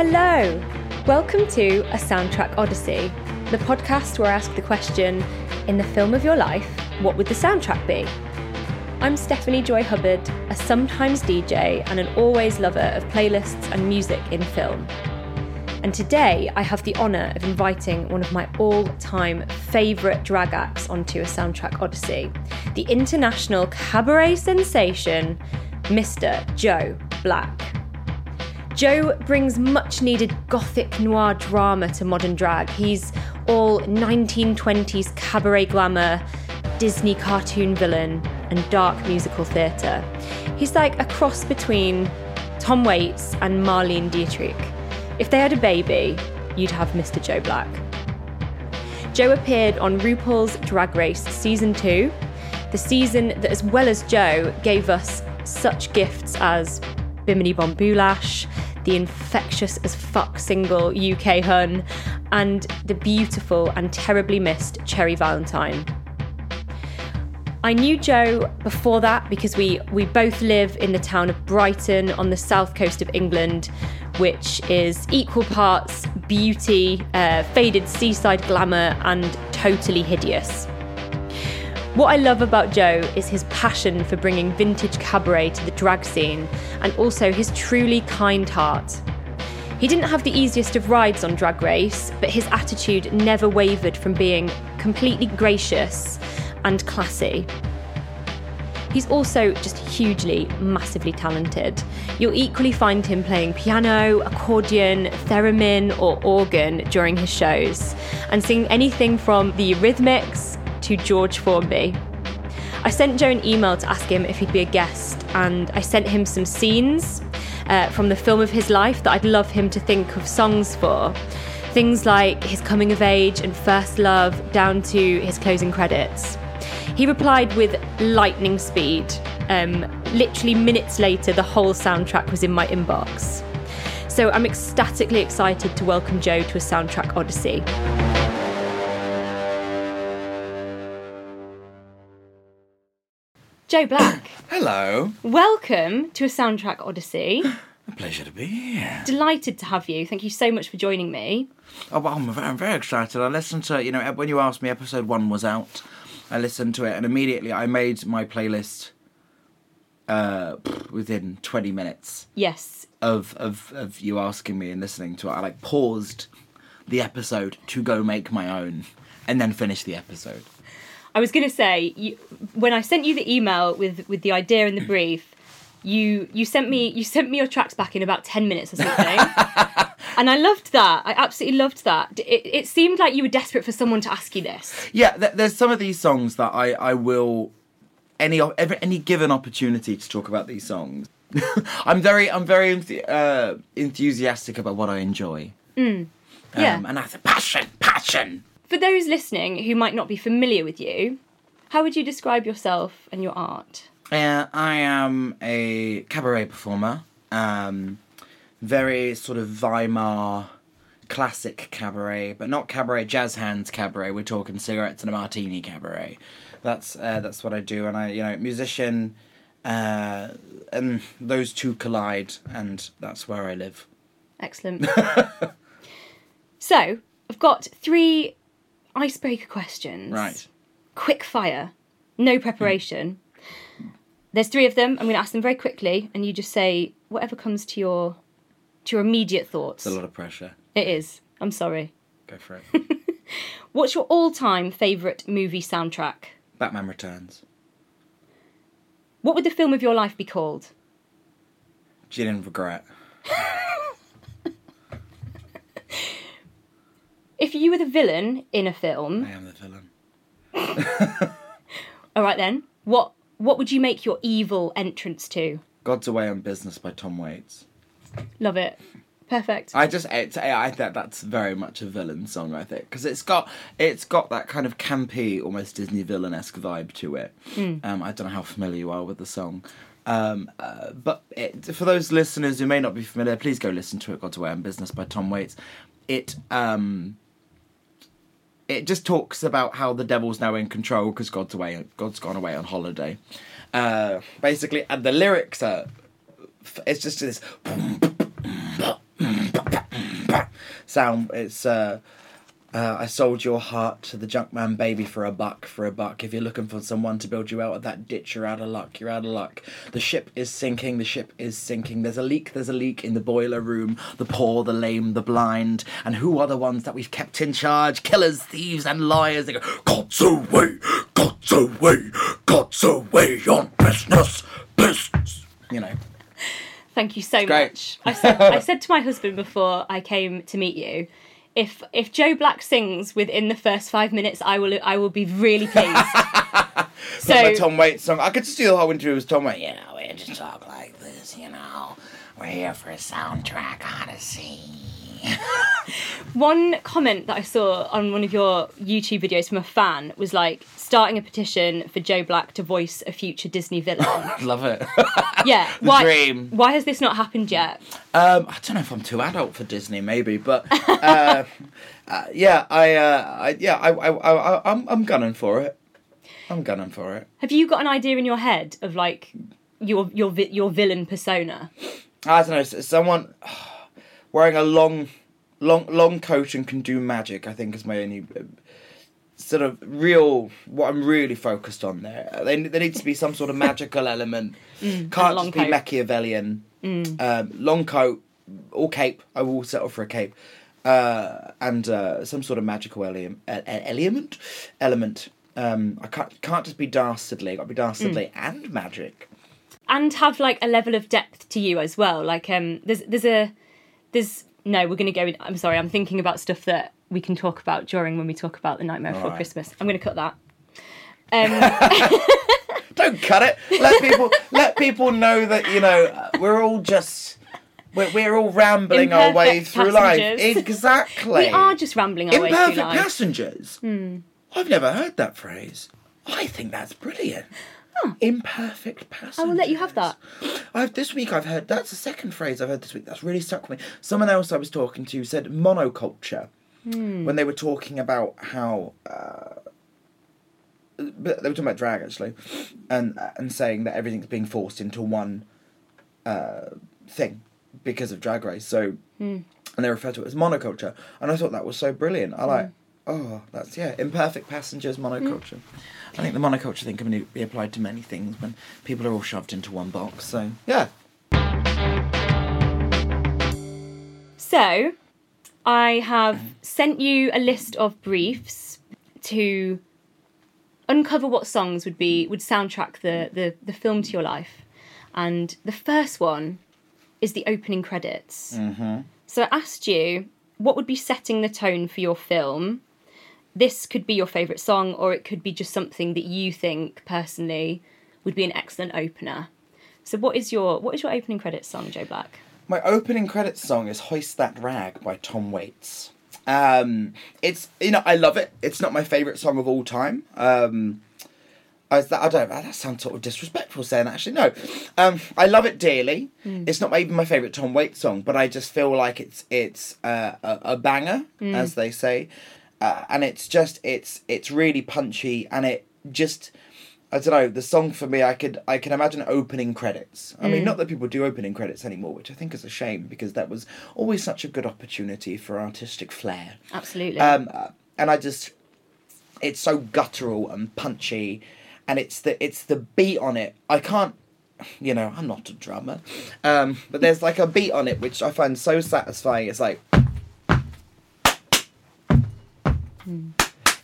Hello! Welcome to A Soundtrack Odyssey, the podcast where I ask the question in the film of your life, what would the soundtrack be? I'm Stephanie Joy Hubbard, a sometimes DJ and an always lover of playlists and music in film. And today I have the honour of inviting one of my all time favourite drag acts onto a soundtrack odyssey the international cabaret sensation, Mr. Joe Black. Joe brings much needed gothic noir drama to modern drag. He's all 1920s cabaret glamour, Disney cartoon villain, and dark musical theatre. He's like a cross between Tom Waits and Marlene Dietrich. If they had a baby, you'd have Mr. Joe Black. Joe appeared on RuPaul's Drag Race Season 2, the season that, as well as Joe, gave us such gifts as Bimini Bon Boulash, the infectious as fuck single UK Hun, and the beautiful and terribly missed Cherry Valentine. I knew Joe before that because we, we both live in the town of Brighton on the south coast of England, which is equal parts beauty, uh, faded seaside glamour, and totally hideous. What I love about Joe is his passion for bringing vintage cabaret to the drag scene and also his truly kind heart. He didn't have the easiest of rides on Drag Race, but his attitude never wavered from being completely gracious and classy. He's also just hugely, massively talented. You'll equally find him playing piano, accordion, theremin, or organ during his shows, and singing anything from the Eurythmics to George Formby. I sent Joe an email to ask him if he'd be a guest, and I sent him some scenes uh, from the film of his life that I'd love him to think of songs for. Things like his coming of age and first love, down to his closing credits. He replied with lightning speed. Um, literally minutes later, the whole soundtrack was in my inbox. So I'm ecstatically excited to welcome Joe to a soundtrack odyssey. Joe Black, Hello. welcome to a soundtrack odyssey. A pleasure to be here. Delighted to have you. Thank you so much for joining me. Oh, well, I'm very, I'm very excited. I listened to, you know, when you asked me, episode one was out. I listened to it and immediately I made my playlist uh, within 20 minutes Yes, of, of, of you asking me and listening to it. I like paused the episode to go make my own and then finish the episode. I was going to say you, when I sent you the email with with the idea and the brief, you you sent me you sent me your tracks back in about ten minutes or something, and I loved that. I absolutely loved that. It, it seemed like you were desperate for someone to ask you this. Yeah, th- there's some of these songs that I, I will any every, any given opportunity to talk about these songs. I'm very I'm very enth- uh, enthusiastic about what I enjoy. Mm. Yeah. Um, and I think passion, passion. For those listening who might not be familiar with you, how would you describe yourself and your art? Uh, I am a cabaret performer. Um, very sort of Weimar classic cabaret, but not cabaret jazz hands cabaret. We're talking cigarettes and a martini cabaret. That's uh, that's what I do, and I you know musician, uh, and those two collide, and that's where I live. Excellent. so I've got three icebreaker questions. Right. quick fire, no preparation. There's three of them. I'm going to ask them very quickly, and you just say whatever comes to your to your immediate thoughts. It's a lot of pressure. It is. I'm sorry. Go for it. What's your all-time favorite movie soundtrack? Batman Returns. What would the film of your life be called? Gin and regret. If you were the villain in a film, I am the villain. all right then. What what would you make your evil entrance to? God's Away on Business by Tom Waits. Love it. Perfect. I just it's, I think that's very much a villain song. I think because it's got it's got that kind of campy, almost Disney villain esque vibe to it. Um, I don't know how familiar you are with the song, um, uh, but it, for those listeners who may not be familiar, please go listen to it. God's Away on Business by Tom Waits. It um, it just talks about how the devil's now in control because God's away. God's gone away on holiday. Uh, basically, and the lyrics are. It's just this. sound. It's uh, uh, I sold your heart to the Junkman baby for a buck, for a buck. If you're looking for someone to build you out of that ditch, you're out of luck, you're out of luck. The ship is sinking, the ship is sinking. There's a leak, there's a leak in the boiler room. The poor, the lame, the blind. And who are the ones that we've kept in charge? Killers, thieves, and liars. They go, God's away, God's away, God's away on business, business. You know. Thank you so much. I said, I said to my husband before I came to meet you, if if Joe Black sings within the first five minutes, I will I will be really pleased. So, so Tom Waits song. I could just do the whole interview with Tom Waits. You know, we just talk like this. You know, we're here for a soundtrack odyssey. one comment that I saw on one of your YouTube videos from a fan was like starting a petition for Joe Black to voice a future Disney villain. Love it. yeah, The why? dream. Why has this not happened yet? Um, I don't know if I'm too adult for Disney, maybe, but uh, uh, yeah, I, uh, I, yeah, I, I, I, I'm, I'm gunning for it. I'm gunning for it. Have you got an idea in your head of like your your your villain persona? I don't know. Someone wearing a long, long, long coat and can do magic. I think is my only uh, sort of real. What I'm really focused on there. There, there needs to be some sort of magical element. Can't just be coat. Machiavellian. Um, long coat or cape. I will settle for a cape. Uh, and uh, some sort of magical element, element, element. Um, I can't can't just be dastardly. Got to be dastardly and magic. and have like a level of depth to you as well. Like um, there's there's a there's no, we're gonna go. In, I'm sorry, I'm thinking about stuff that we can talk about during when we talk about the Nightmare Before Alright. Christmas. I'm gonna cut that. Um, Don't cut it. Let people let people know that you know we're all just we're, we're all rambling our way Imperfect through life. Exactly. we are just rambling our way through imperfect life. Hmm. passengers. I've never heard that phrase. I think that's brilliant. Imperfect passengers. I will let you have that. I've this week I've heard that's the second phrase I've heard this week that's really stuck with me. Someone else I was talking to said monoculture Hmm. when they were talking about how uh, but they were talking about drag actually, and and saying that everything's being forced into one uh, thing because of drag race. So Hmm. and they refer to it as monoculture, and I thought that was so brilliant. I Hmm. like. Oh, that's yeah. Imperfect passengers, monoculture. I think the monoculture thing can be applied to many things when people are all shoved into one box. So yeah, So, I have sent you a list of briefs to uncover what songs would be would soundtrack the the, the film to your life, and the first one is the opening credits. Mm-hmm. So I asked you what would be setting the tone for your film. This could be your favourite song, or it could be just something that you think personally would be an excellent opener. So, what is your what is your opening credits song, Joe Black? My opening credits song is "Hoist That Rag" by Tom Waits. Um, it's you know I love it. It's not my favorite song of all time. Um, I, I don't. That sounds sort of disrespectful saying that, actually. No, um, I love it dearly. It's not even my favorite Tom Waits song, but I just feel like it's it's uh, a, a banger, as they say, uh, and it's just it's it's really punchy, and it just I don't know the song for me. I could I can imagine opening credits. I mean, not that people do opening credits anymore, which I think is a shame because that was always such a good opportunity for artistic flair. Absolutely. Um, uh, and I just, it's so guttural and punchy, and it's the it's the beat on it. I can't, you know, I'm not a drummer, um, but there's like a beat on it which I find so satisfying. It's like.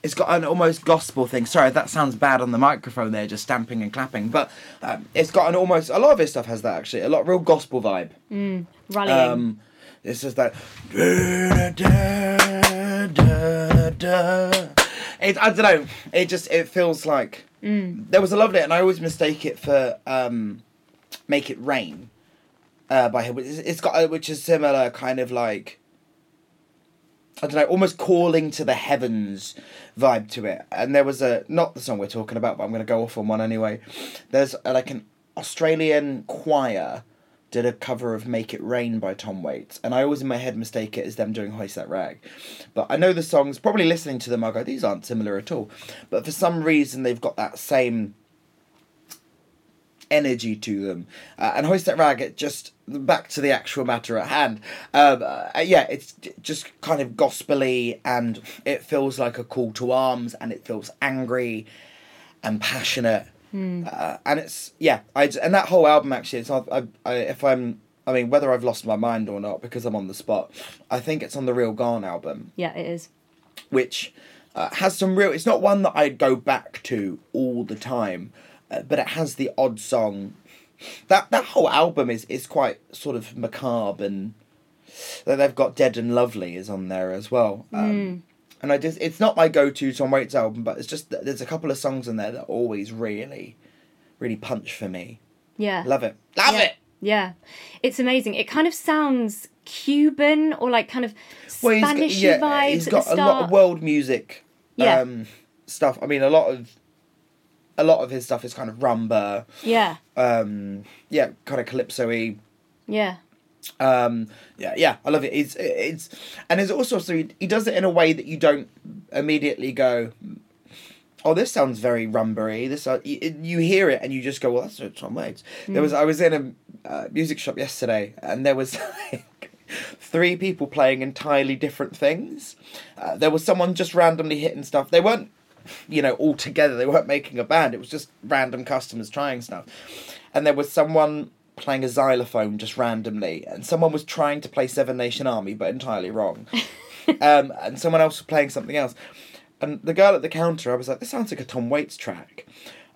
It's got an almost gospel thing. Sorry, that sounds bad on the microphone there, just stamping and clapping. But um, it's got an almost. A lot of his stuff has that actually. A lot real gospel vibe. Rallying. Um, it's just that. It, I don't know. It just it feels like there was a lovely, and I always mistake it for um, "Make It Rain" uh, by him. It's, it's got a, which is similar, kind of like I don't know, almost calling to the heavens vibe to it. And there was a not the song we're talking about, but I'm going to go off on one anyway. There's uh like an Australian choir did a cover of "Make It Rain" by Tom Waits, and I always in my head mistake it as them doing "Hoist That Rag," but I know the songs. Probably listening to them, I go, "These aren't similar at all," but for some reason they've got that same energy to them. Uh, and Hoist That Rag, it just back to the actual matter at hand. Um, uh, yeah, it's just kind of gospely, and it feels like a call to arms, and it feels angry and passionate. Uh, and it's yeah, I and that whole album actually, it's not. I, I if I'm. I mean, whether I've lost my mind or not because I'm on the spot, I think it's on the Real Gone album Yeah, it is. which uh, has some real. It's not one that I'd go back to all the time, but it has the odd song. That that whole album is is quite sort of macabre, and they've got Dead and Lovely is on there as well. Um, And I just it's not my go to Tom Waits album, but it's just there's a couple of songs in there that always really, really punch for me. Yeah. Love it, love yeah. it. Yeah. It's amazing. It kind of sounds Cuban or like kind of Spanish Well, he's got- yeah, vibes He's at got the a start. lot of world music Yeah. um, stuff. I mean, a lot of a lot of his stuff is kind of rumba, yeah. um, yeah, kind of calypso-y. Yeah. Um, yeah, yeah, I love it. It's it's and it's also so he, he does it in a way that you don't immediately go, oh, this sounds very rumbery. This uh, you, you hear it and you just go, well, that's Tom Waits. There was I was in a uh, music shop yesterday and there was like three people playing entirely different things. Uh, there was someone just randomly hitting stuff. They weren't, you know, all together. They weren't making a band. It was just random customers trying stuff, and there was someone playing a xylophone just randomly, and someone was trying to play Seven Nation Army but entirely wrong, um, and someone else was playing something else. And the girl at the counter, I was like, "This sounds like a Tom Waits track."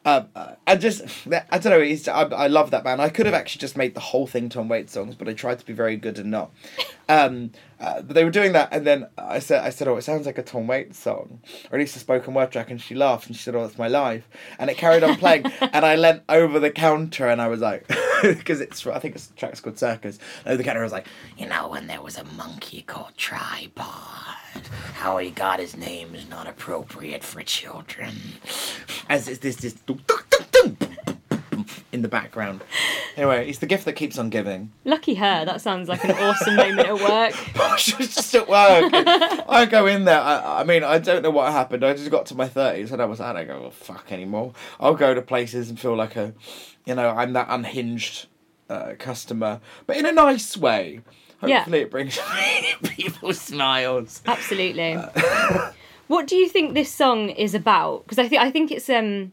Um, I just, I don't know. He's, I, I love that band. I could have actually just made the whole thing Tom Waits songs, but I tried to be very good and not. Um, uh, but they were doing that, and then I said, I said, oh, it sounds like a Tom Waits song, or at least a spoken word track, and she laughed and she said, oh, it's my life, and it carried on playing, and I leant over the counter and I was like, because it's, I think it's the track's called Circus. And the I was like, you know, when there was a monkey called Tripod, how he got his name is not appropriate for children. As it's this this dum, dum, dum, dum, boom, boom, boom, boom in the background. Anyway, it's the gift that keeps on giving. Lucky her. That sounds like an awesome moment at work. she was just at work. I go in there. I, I mean, I don't know what happened. I just got to my thirties and I was, I don't go, well, fuck anymore. I'll go to places and feel like a, you know, I'm that unhinged uh, customer, but in a nice way. Yeah. Hopefully, it brings people smiles. Absolutely. what do you think this song is about? Because I think I think it's um,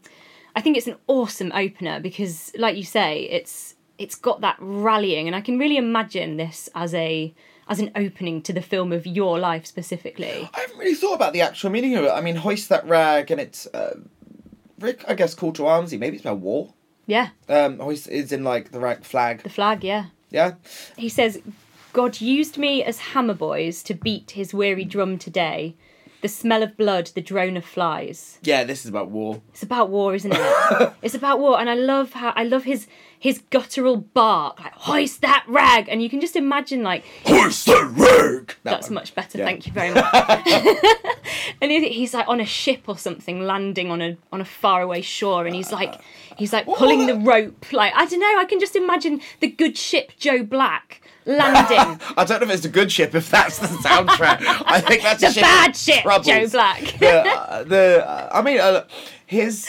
I think it's an awesome opener because, like you say, it's it's got that rallying, and I can really imagine this as a as an opening to the film of your life specifically. I haven't really thought about the actual meaning of it. I mean, hoist that rag, and it's, uh, very, I guess, call to armsy. Maybe it's about war. Yeah, Um, hoist is in like the rag flag. the flag. Yeah. Yeah. He says, God used me as hammer boys to beat his weary drum today. The smell of blood, the drone of flies. Yeah, this is about war. It's about war, isn't it? it's about war, and I love how I love his his guttural bark, like hoist that rag, and you can just imagine like Hoist that rag. That that's one. much better. Yeah. Thank you very much. and he's like on a ship or something, landing on a on a faraway shore, and he's like he's like pulling the rope. Like I don't know, I can just imagine the good ship Joe Black landing. I don't know if it's a good ship if that's the soundtrack. I think that's a ship bad ship troubles. Joe Black. the, uh, the uh, I mean, uh, his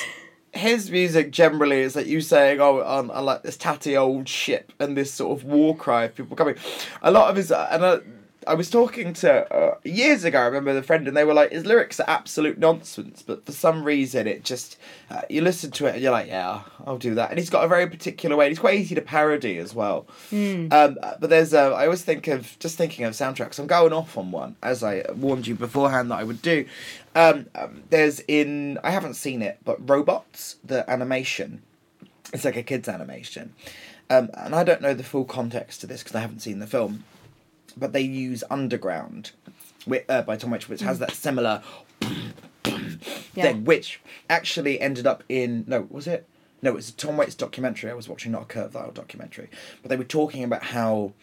his music generally is like you saying, oh, on, on like this tatty old ship and this sort of war cry of people coming. A lot of his uh, and. I was talking to uh, years ago. I remember the friend, and they were like, "His lyrics are absolute nonsense," but for some reason, it just uh, you listen to it and you're like, "Yeah, I'll do that." And he's got a very particular way. and He's quite easy to parody as well. Um, but there's, uh, I always think of just thinking of soundtracks. I'm going off on one, as I warned you beforehand that I would do. Um, um, there's in I haven't seen it, but Robots, the animation. It's like a kids animation, um, and I don't know the full context to this because I haven't seen the film but they use Underground uh, by Tom Waits, which has that similar Yeah. thing, which actually ended up in no, was it? No, it's a Tom Waits documentary. I was watching, not a Kurt Weill documentary, but they were talking about how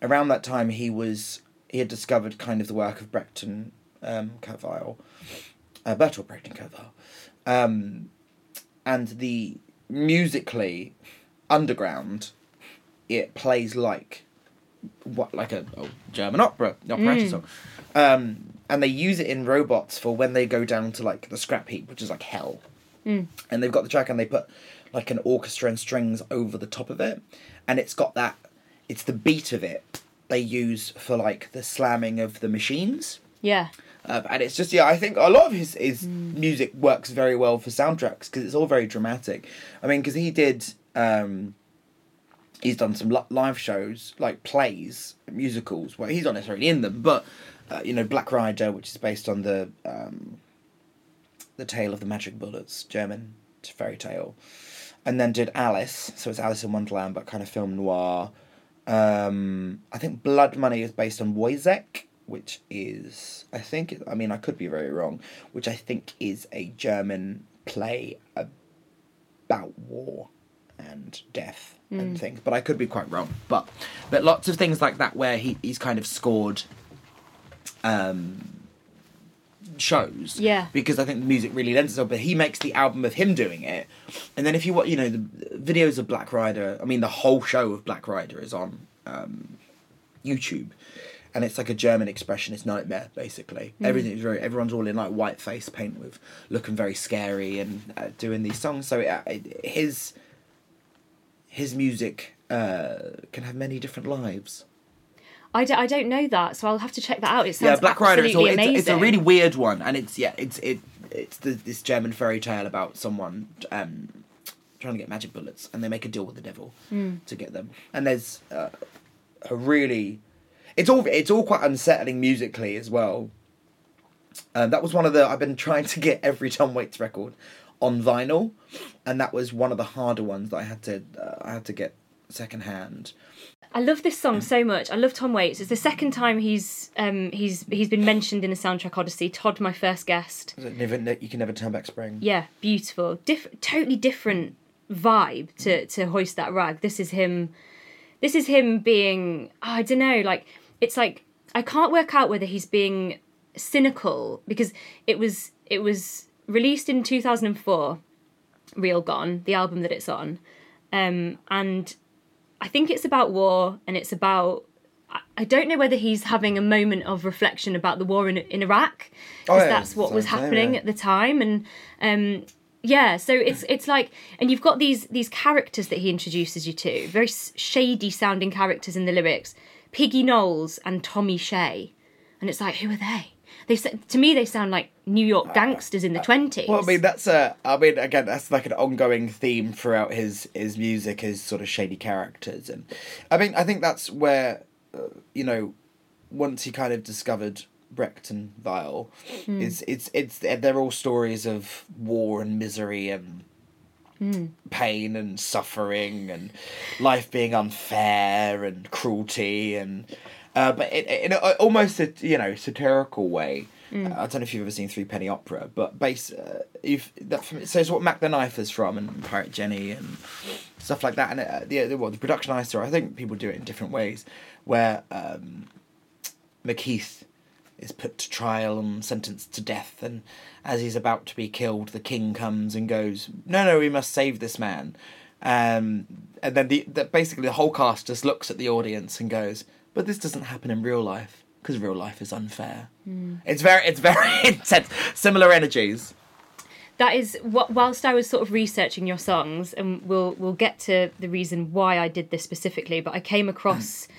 around that time he was he had discovered kind of the work of Brecht and um, Kurt Weill, uh, Bertolt Brecht and Kurt Weill, um, and the musically underground, it plays like what like a, a German opera operetta song, um, and they use it in robots for when they go down to like the scrap heap, which is like hell. And they've got the track, and they put like an orchestra and strings over the top of it, and it's got that. It's the beat of it they use for like the slamming of the machines. Yeah. Uh, and it's just yeah, I think a lot of his his music works very well for soundtracks because it's all very dramatic. I mean, because he did um, he's done some live shows like plays, musicals where he's not necessarily in them, but uh, you know Black Rider, which is based on the um, the tale of the magic bullets, German fairy tale, and then did Alice, so it's Alice in Wonderland, but kind of film noir. Um, I think Blood Money is based on Woyzeck, which is I think I mean I could be very wrong, which I think is a German play about war and death and things, but I could be quite wrong. But but lots of things like that where he, he's kind of scored um shows Yeah. because I think the music really lends itself. But he makes the album of him doing it, and then if you want, you know, the videos of Black Rider. I mean, the whole show of Black Rider is on um, YouTube, and it's like a German expressionist nightmare. Basically, everything's very everyone's all in like white face paint with looking very scary and uh, doing these songs. So it, it, his his music uh, can have many different lives. I, d- I don't know that, so I'll have to check that out. It sounds yeah, Black Rider. It's, all, it's, it's a really weird one, and it's yeah, it's it it's the, this German fairy tale about someone um, trying to get magic bullets, and they make a deal with the devil Hmm. to get them. And there's uh, a really, it's all it's all quite unsettling musically as well. Um, that was one of the I've been trying to get every Tom Waits record on vinyl, and that was one of the harder ones that I had to uh, I had to get secondhand. I love this song so much. I love Tom Waits. It's the second time he's um he's he's been mentioned in a soundtrack Odyssey. Todd, my first guest. Never, you can never turn back spring. Yeah, beautiful. Diff- totally different vibe to to hoist that rag. This is him. This is him being. oh, I don't know. Like it's like I can't work out whether he's being cynical because it was it was released in two thousand and four. Real Gone, the album that it's on, um, and I think it's about war and it's about. I- don't know whether he's having a moment of reflection about the war in, in Iraq, because Oh, yeah, that's what was happening yeah. at the time, and um, yeah, so it's it's like, and you've got these these characters that he introduces you to, very shady sounding characters in the lyrics, Piggy Knowles and Tommy Shay, and it's like, who are they? They to me they sound like New York uh, gangsters in the uh, twenties. Well, I mean, that's a. I mean, again, that's like an ongoing theme throughout his his music, his sort of shady characters, and I mean, I think that's where, uh, you know, once he kind of discovered Brecht and Weill, hmm. it's it's it's they're all stories of war and misery and hmm. pain and suffering and life being unfair and cruelty and. Uh, but in, in a, almost a you know satirical way. Uh, I don't know if you've ever seen Three Penny Opera, but base uh, you've that from, so it's what Mack the Knife is from and Pirate Jenny and stuff like that. And uh, the the, well, the production I saw, I think people do it in different ways, where um, Macheath is put to trial and sentenced to death, and as he's about to be killed, the king comes and goes, "No, no, we must save this man." Um, and then the, the basically the whole cast just looks at the audience and goes, "But this doesn't happen in real life because real life is unfair." Hmm. It's very, it's very intense. Similar energies. that is what whilst I was sort of researching your songs, and we'll we'll get to the reason why I did this specifically, but I came across mm.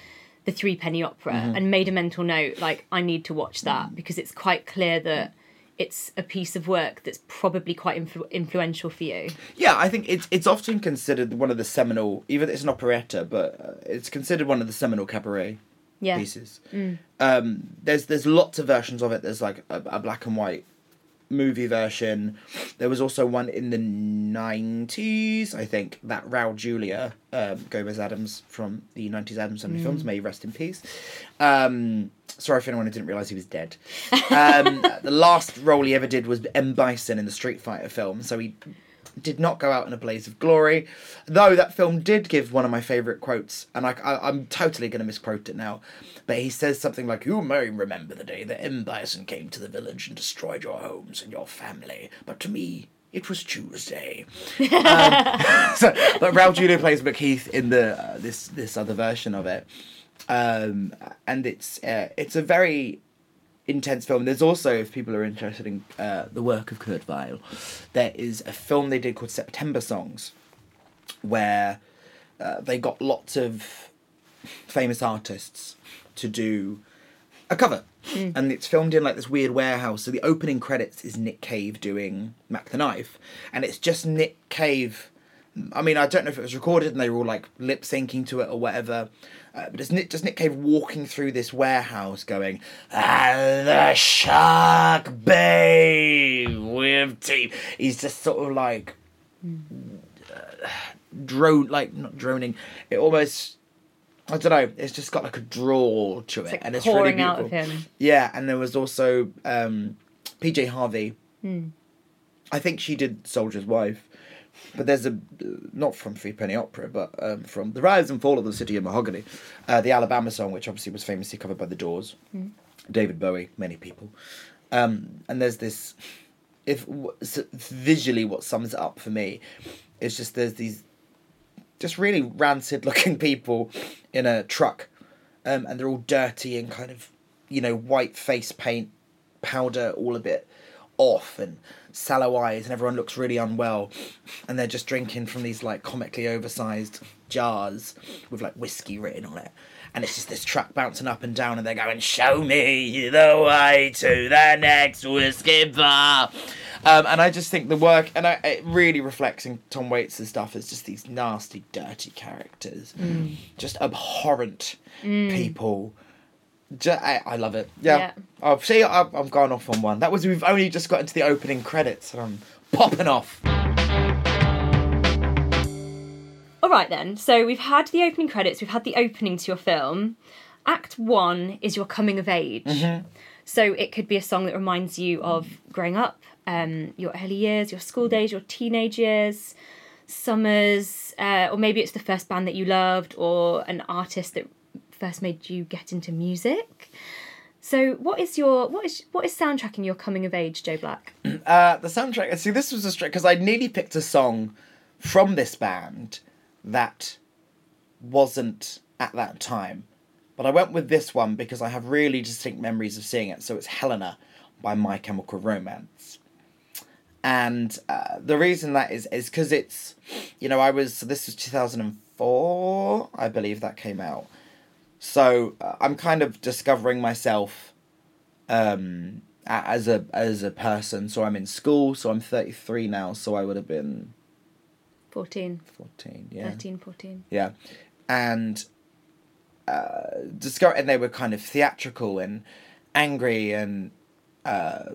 the Three Penny Opera mm-hmm. and made a mental note like I need to watch that mm. because it's quite clear that it's a piece of work that's probably quite influ- influential for you. Yeah, I think it's it's often considered one of the seminal, even it's an operetta, but uh, it's considered one of the seminal cabaret Yeah. pieces. Um, there's there's lots of versions of it. There's like a, a black and white movie version. There was also one in the nineties, I think, that Raul Julia, um, Gomez Addams from the nineties Addams Family films, may rest in peace. Um, sorry for anyone who didn't realise he was dead. Um, the last role he ever did was M Bison in the Street Fighter film, so he did not go out in a blaze of glory. Though that film did give one of my favourite quotes, and I, I, I'm totally going to misquote it now, but he says something like, You may remember the day that M. Bison came to the village and destroyed your homes and your family, but to me, it was Tuesday. um, so, but Raul Julia plays Macheath in the uh, this this other version of it, um, and it's uh, it's a very intense film. There's also, if people are interested in uh, the work of Kurt Weill, there is a film they did called September Songs, where uh, they got lots of famous artists to do a cover. And it's filmed in like this weird warehouse. So the opening credits is Nick Cave doing Mack the Knife. And it's just Nick Cave. I mean, I don't know if it was recorded and they were all like lip syncing to it or whatever. Uh, but it's Nick, just Nick Cave walking through this warehouse going, and the shark bay with teeth. He's just sort of like drone like not droning it almost i don't know it's just got like a drawl to it like and it's pouring really out beautiful of him. yeah and there was also um pj harvey Hmm. i think she did soldier's wife but there's a not from Three Penny Opera, but um, from The Rise and Fall of the City of Mahagonny, uh, the Alabama song, which obviously was famously covered by The Doors, David Bowie, many people, um, and there's this. If visually, what sums it up for me is just there's these just really rancid looking people in a truck, um, and they're all dirty and kind of you know white face paint, powder all a bit off and sallow eyes and everyone looks really unwell. And they're just drinking from these like comically oversized jars with like whiskey written on it. And it's just this truck bouncing up and down and they're going show me the way to the next whiskey bar. Um, and I just think the work and I, it really reflects in Tom Waits' stuff as just these nasty dirty characters. Just abhorrent people Ju- I, I love it. Yeah. Yeah. Oh, see, I've, I've gone off on one. That was we've only just got into the opening credits, and I'm popping off. All right then. So we've had the opening credits. We've had the opening to your film. Act one is your coming of age. Mm-hmm. So it could be a song that reminds you of growing up, um, your early years, your school days, your teenage years, summers, uh, or maybe it's the first band that you loved, or an artist that first made you get into music. So what is your what is what is soundtracking your coming of age, Joe Black? Uh, the soundtrack. See, this was a straight because I nearly picked a song from this band that wasn't at that time, but I went with this one because I have really distinct memories of seeing it. So it's Helena by My Chemical Romance. And uh, the reason that is is because it's, you know, I was so this was two thousand and four, I believe that came out. So uh, I'm kind of discovering myself um, as a as a person. So I'm in school. So I'm thirty three now. So I would have been 14, fourteen. Yeah. 13, 14. Yeah, and uh, discover and they were kind of theatrical and angry and uh,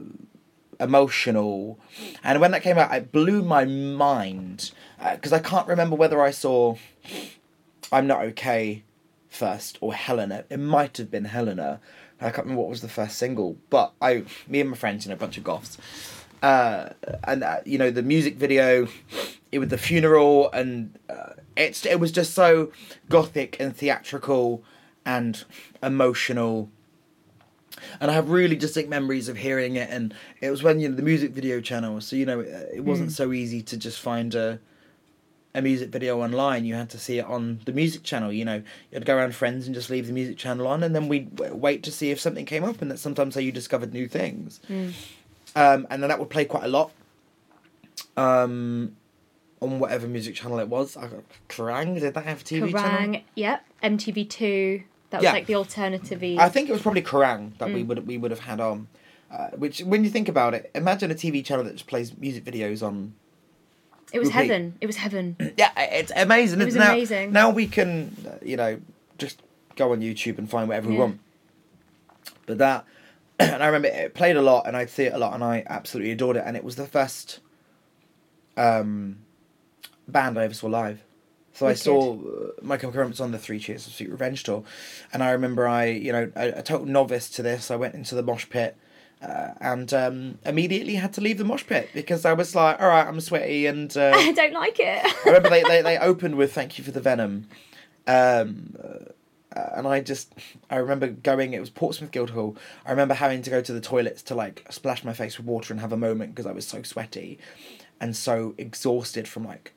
emotional. And when that came out, it blew my mind because I can't remember whether I saw "I'm Not Okay" first or Helena. It might have been Helena. I can't remember what was the first single, but I, me and my friends, you know, a bunch of goths, uh, and uh, you know the music video, it was the funeral, and uh, it's it was just so gothic and theatrical and emotional. And I have really distinct memories of hearing it, and it was when you know the music video channel, so you know it, it wasn't so easy to just find a a music video online. You had to see it on the music channel. You know, you'd go around friends and just leave the music channel on, and then we'd w- wait to see if something came up, and that's sometimes how you discovered new things. Um, and then that would play quite a lot. Um, on whatever music channel it was, I got Kerrang. Did that have a TV channel? Kerrang, yep. MTV2. That was Yeah. like the alternative. I think it was probably Kerrang that we would we would have had on. Uh, which, when you think about it, imagine a TV channel that just plays music videos on It was repeat. heaven. It was heaven. Yeah, it's amazing. It was now, amazing. Now we can, you know, just go on YouTube and find whatever we want. But that, and I remember it played a lot, and I'd see it a lot, and I absolutely adored it. And it was the first um, band I ever saw live. So I saw uh, My Chemical Romance on the Three Cheers of Sweet Revenge tour, and I remember I, you know, a, a total novice to this. I went into the mosh pit. Uh, and um, immediately had to leave the mosh pit because I was like, all right, I'm sweaty, and uh, I don't like it. I remember they, they, they opened with "Thank you for the venom," um, uh, and I just I remember going. It was Portsmouth Guildhall. I remember having to go to the toilets to like splash my face with water and have a moment because I was so sweaty, and so exhausted from like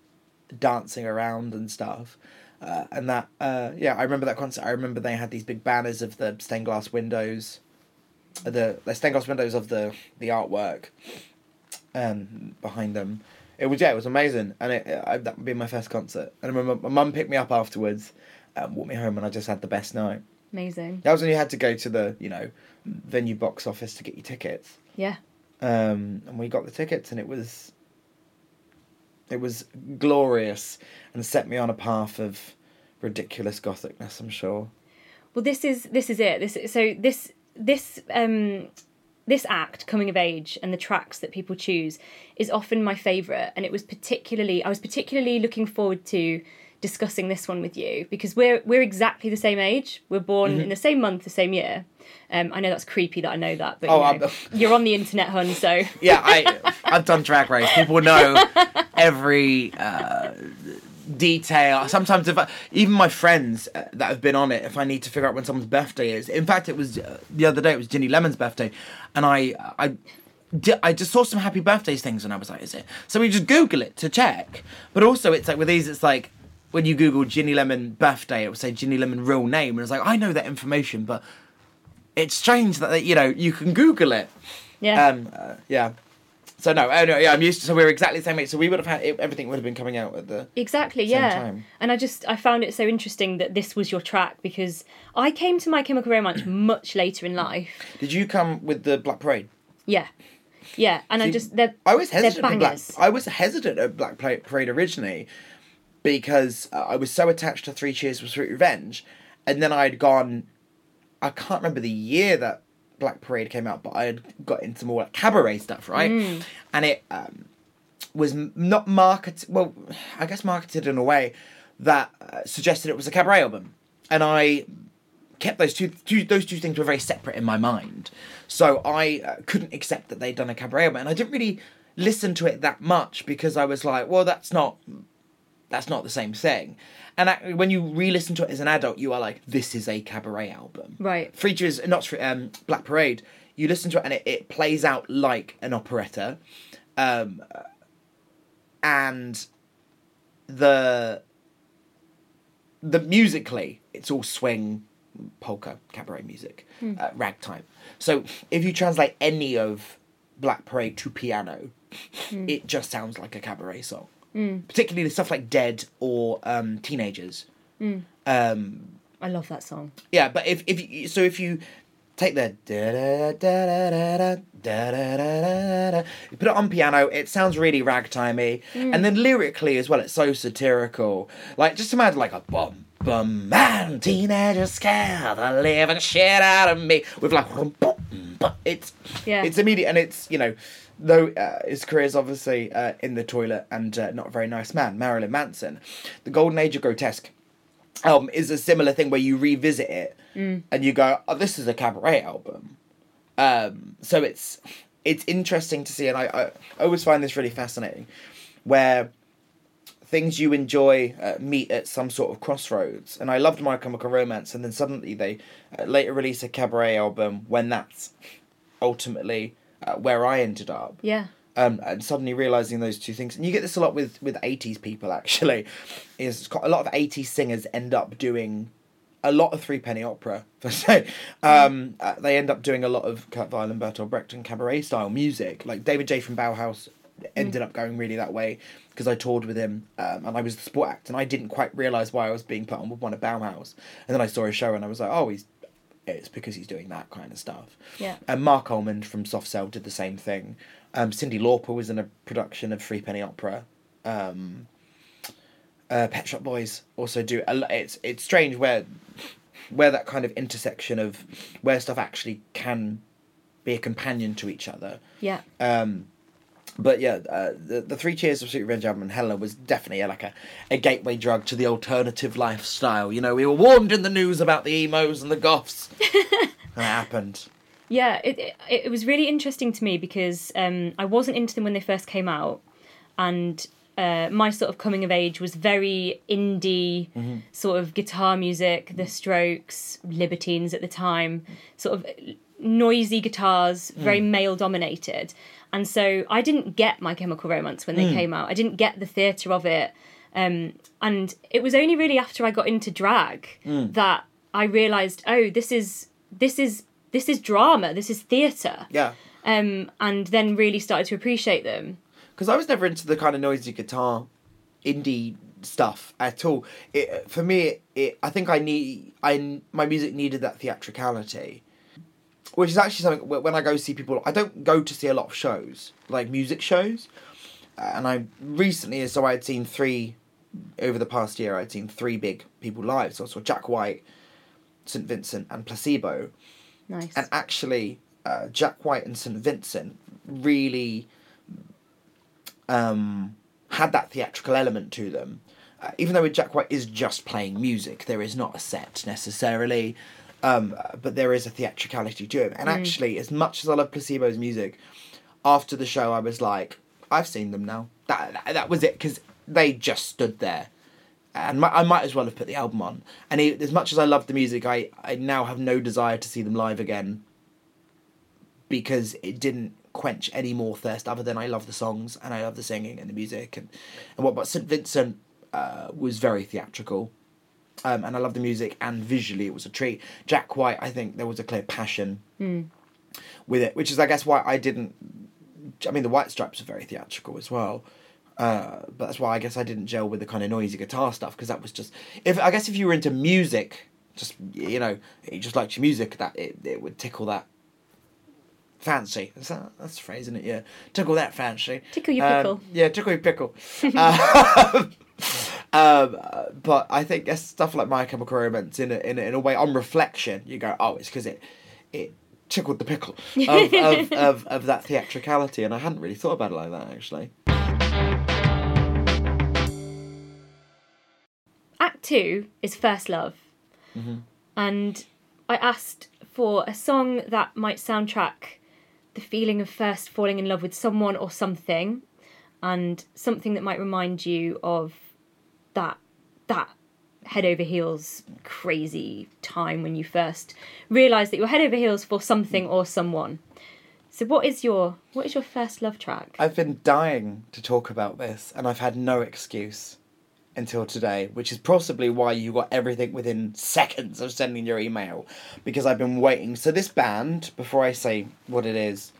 dancing around and stuff. Uh, and that uh, yeah, I remember that concert. I remember they had these big banners of the stained glass windows, the the stained glass windows of the the artwork, um, behind them It was yeah, it was amazing, and it, it that would be my first concert. And I remember my mum picked me up afterwards, um, walked me home, and I just had the best night. Amazing. That was when you had to go to the you know venue box office to get your tickets. Yeah. um, and we got the tickets, and it was it was glorious, and set me on a path of ridiculous gothicness. I'm sure. Well, this is this is it. This so this this um this act coming of age and the tracks that people choose is often my favorite and it was particularly I was particularly looking forward to discussing this one with you because we're we're exactly the same age. We're born Mm-hmm. in the same month, the same year. Um, I know that's creepy that I know that, but Oh, you know, you're on the internet, hun. So Yeah, I I've done drag race. People know every uh, detail. Sometimes if I, even my friends uh, that have been on it, if I need to figure out when someone's birthday is. In fact, it was uh, the other day. It was Ginny Lemon's birthday, and I I. di- I just saw some happy birthdays things and I was like, is it? So we just Google it to check. But also, it's like with these, it's like when you Google Ginny Lemon birthday, it will say Ginny Lemon real name. And it's like, I know that information, but it's strange that, you know, you can Google it. yeah, Um, uh, yeah. So no, oh no, yeah, I'm used to. So we were exactly the same age. So we would have had it, everything would have been coming out at the. Exactly, same yeah. time. And I just I found it so interesting that this was your track because I came to My Chemical Romance much later in life. Did you come with the Black Parade? Yeah, yeah. And I just they're I was hesitant. At Black. I was hesitant at Black Parade originally because uh, I was so attached to Three Cheers for Sweet Revenge, and then I'd gone. I can't remember the year that Black Parade came out, but I had got into more like cabaret stuff, right? Mm. And it um, was not marketed. Well, I guess marketed in a way that uh, suggested it was a cabaret album, and I kept those two, two those two things were very separate in my mind. So I uh, couldn't accept that they'd done a cabaret album, and I didn't really listen to it that much because I was like, well, that's not that's not the same thing. And when you re-listen to it as an adult, you are like, this is a cabaret album. Right. Free Cheers, not um, Black Parade. You listen to it and it, it plays out like an operetta, um, and the the musically it's all swing polka cabaret music uh, ragtime so if you translate any of black parade to piano it just sounds like a cabaret song particularly the stuff like dead or um, teenagers um, I love that song. yeah, but if if you, so, if you take the da da da da da da da da da, you put it on piano, it sounds really ragtimey, and then lyrically as well, it's so satirical. Like just imagine like a bum bum man, teenagers scare the living shit out of me with like it's Yeah. it's immediate and it's you know. Though uh, his career is obviously uh, in the toilet and uh, not a very nice man, Marilyn Manson, the Golden Age of Grotesque album is a similar thing where you revisit it and you go, "Oh, this is a cabaret album." Um, so it's it's interesting to see, and I, I, I always find this really fascinating, where things you enjoy uh, meet at some sort of crossroads. And I loved My Chemical Romance, and then suddenly they uh, later release a cabaret album when that's ultimately uh, where I ended up Yeah. um, and suddenly realizing those two things. And you get this a lot with with eighties people. Actually, is a lot of eighties singers end up doing a lot of three penny opera. Per se, um, uh, they end up doing a lot of Kurt Weill and Bertolt Brecht and cabaret style music. Like David J from Bauhaus ended up going really that way because I toured with him um, and I was the sport act and I didn't quite realize why I was being put on with one of Bauhaus. And then I saw a show and I was like, oh, he's it's because he's doing that kind of stuff. Yeah. And Marc Almond from Soft Cell did the same thing. Um, Cyndi Lauper was in a production of Three Penny Opera. Um, uh, Pet Shop Boys also do. A, it's it's strange where where that kind of intersection of where stuff actually can be a companion to each other. Yeah. Um, but yeah, uh, the the Three Cheers of Sweet Revenge album and Helena was definitely a, like a, a gateway drug to the alternative lifestyle. You know, we were warned in the news about the emos and the goths. and it happened. Yeah, it, it it was really interesting to me because um, I wasn't into them when they first came out, and uh, my sort of coming of age was very indie, sort of guitar music, The Strokes, Libertines at the time, sort of noisy guitars, very male dominated, and so I didn't get My Chemical Romance when they came out. I didn't get the theatre of it, um, and it was only really after I got into drag that I realised, oh, this is this is this is drama, this is theatre, Yeah. um, and then really started to appreciate them. because I was never into the kind of noisy guitar, indie stuff at all. It for me, it I think I need I my music needed that theatricality, which is actually something when I go see people. I don't go to see a lot of shows like music shows, and I recently so I had seen three over the past year. I'd seen three big people live. So I saw Jack White, St Vincent, and Placebo. Nice. And actually, uh, Jack White and St Vincent really um, had that theatrical element to them. Uh, even though Jack White is just playing music, there is not a set necessarily, um, but there is a theatricality to him. And actually, as much as I love Placebo's music, after the show, I was like, I've seen them now. That that, that was it because they just stood there. And mi- I might as well have put the album on. And he, as much as I love the music, I, I now have no desire to see them live again because it didn't quench any more thirst other than I love the songs and I love the singing and the music and and what but St Vincent uh, was very theatrical um, and I love the music and visually it was a treat Jack White I think there was a clear passion with it which is I guess why I didn't I mean the White Stripes are very theatrical as well uh, but that's why I guess I didn't gel with the kind of noisy guitar stuff because that was just if I guess if you were into music just you know you just liked your music that it, it would tickle that fancy. Is that that's the phrase, isn't it? Yeah, tickle that fancy. Tickle your Um, pickle. yeah, tickle your pickle. um, um, but I think that's stuff like My Chemical Romance in a, in a, in a way on reflection, you go, oh, it's because it it tickled the pickle of, of, of, of that theatricality, and I hadn't really thought about it like that actually. Act two is First Love. And I asked for a song that might soundtrack the feeling of first falling in love with someone or something, and something that might remind you of that that head over heels crazy time when you first realize that you're head over heels for something or someone. So what is your what is your first love track? I've been dying to talk about this, and I've had no excuse until today, which is possibly why you got everything within seconds of sending your email, because I've been waiting. So this band, before I say what it is,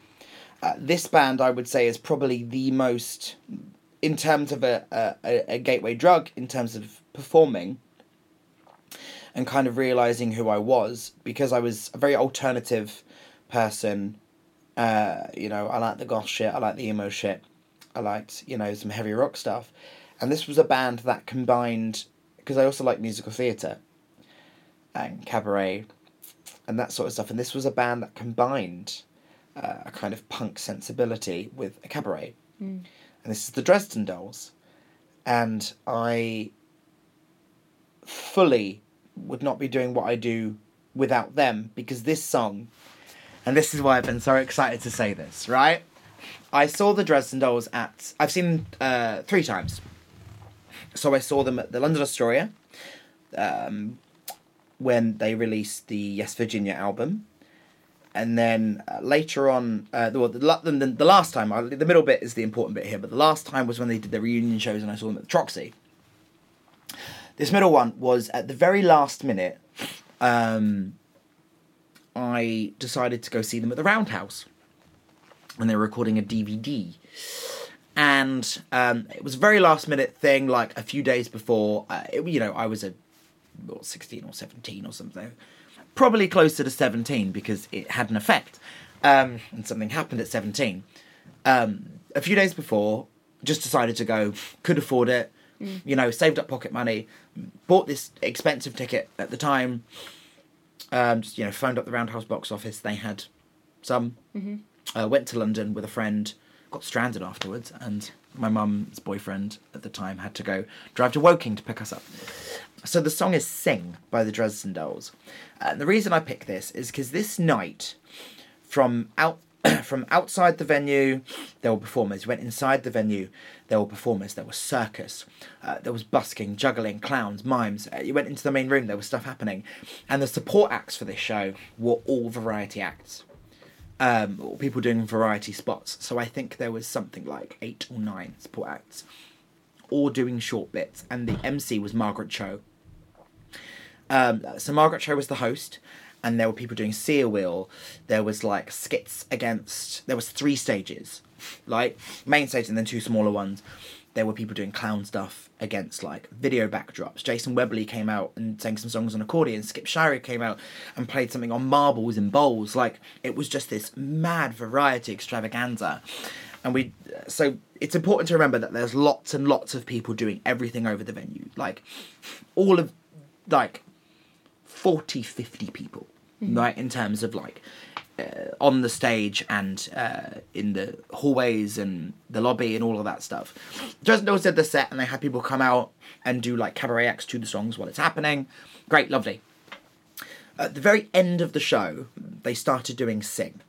uh, this band I would say is probably the most, in terms of a, a, a- gateway drug, in terms of performing, and kind of realizing who I was, because I was a very alternative person. Uh, you know, I like the goth shit, I like the emo shit, I liked, you know, some heavy rock stuff. And this was a band that combined, because I also like musical theatre and cabaret and that sort of stuff. And this was a band that combined uh, a kind of punk sensibility with a cabaret. And this is the Dresden Dolls. And I fully would not be doing what I do without them because this song, and this is why I've been so excited to say this, right? I saw the Dresden Dolls at, I've seen uh, three times. So I saw them at the London Astoria um, when they released the Yes Virginia album. And then uh, later on, uh, the, well, the, the, the last time, uh, the middle bit is the important bit here, but the last time was when they did their reunion shows and I saw them at the Troxy. This middle one was at the very last minute, um, I decided to go see them at the Roundhouse and they were recording a DVD. And um, it was a very last minute thing, like a few days before. Uh, it, you know, I was a what, 16 or 17 or something. Probably closer to 17 because it had an effect. Um, and something happened at 17. Um, a few days before, just decided to go, could afford it, you know, saved up pocket money, bought this expensive ticket at the time. Um, just, you know, phoned up the Roundhouse box office. They had some. Uh, went to London with a friend, got stranded afterwards, and my mum's boyfriend at the time had to go drive to Woking to pick us up. So the song is Sing by the Dresden Dolls. And the reason I pick this is because this night, from out from outside the venue, there were performers. You went inside the venue, there were performers. There was circus, uh, there was busking, juggling, clowns, mimes. Uh, you went into the main room, there was stuff happening, and the support acts for this show were all variety acts um, or people doing variety spots. So I think there was something like eight or nine support acts, all doing short bits, and the MC was Margaret Cho. Um, so Margaret Cho was the host, and there were people doing seal wheel. There was like skits against. There was three stages. like main stage and then two smaller ones. There were people doing clown stuff against like video backdrops. Jason Webley came out and sang some songs on accordion. Skip Shire came out and played something on marbles and bowls. Like it was just this mad variety extravaganza. And we, so it's important to remember that there's lots and lots of people doing everything over the venue. Like all of, like 40, 50 people, hmm. right? In terms of like uh, on the stage and uh, in the hallways and the lobby and all of that stuff. Just Dolls did the set and they had people come out and do like cabaret acts to the songs while it's happening. Great, lovely. At the very end of the show, they started doing Sing,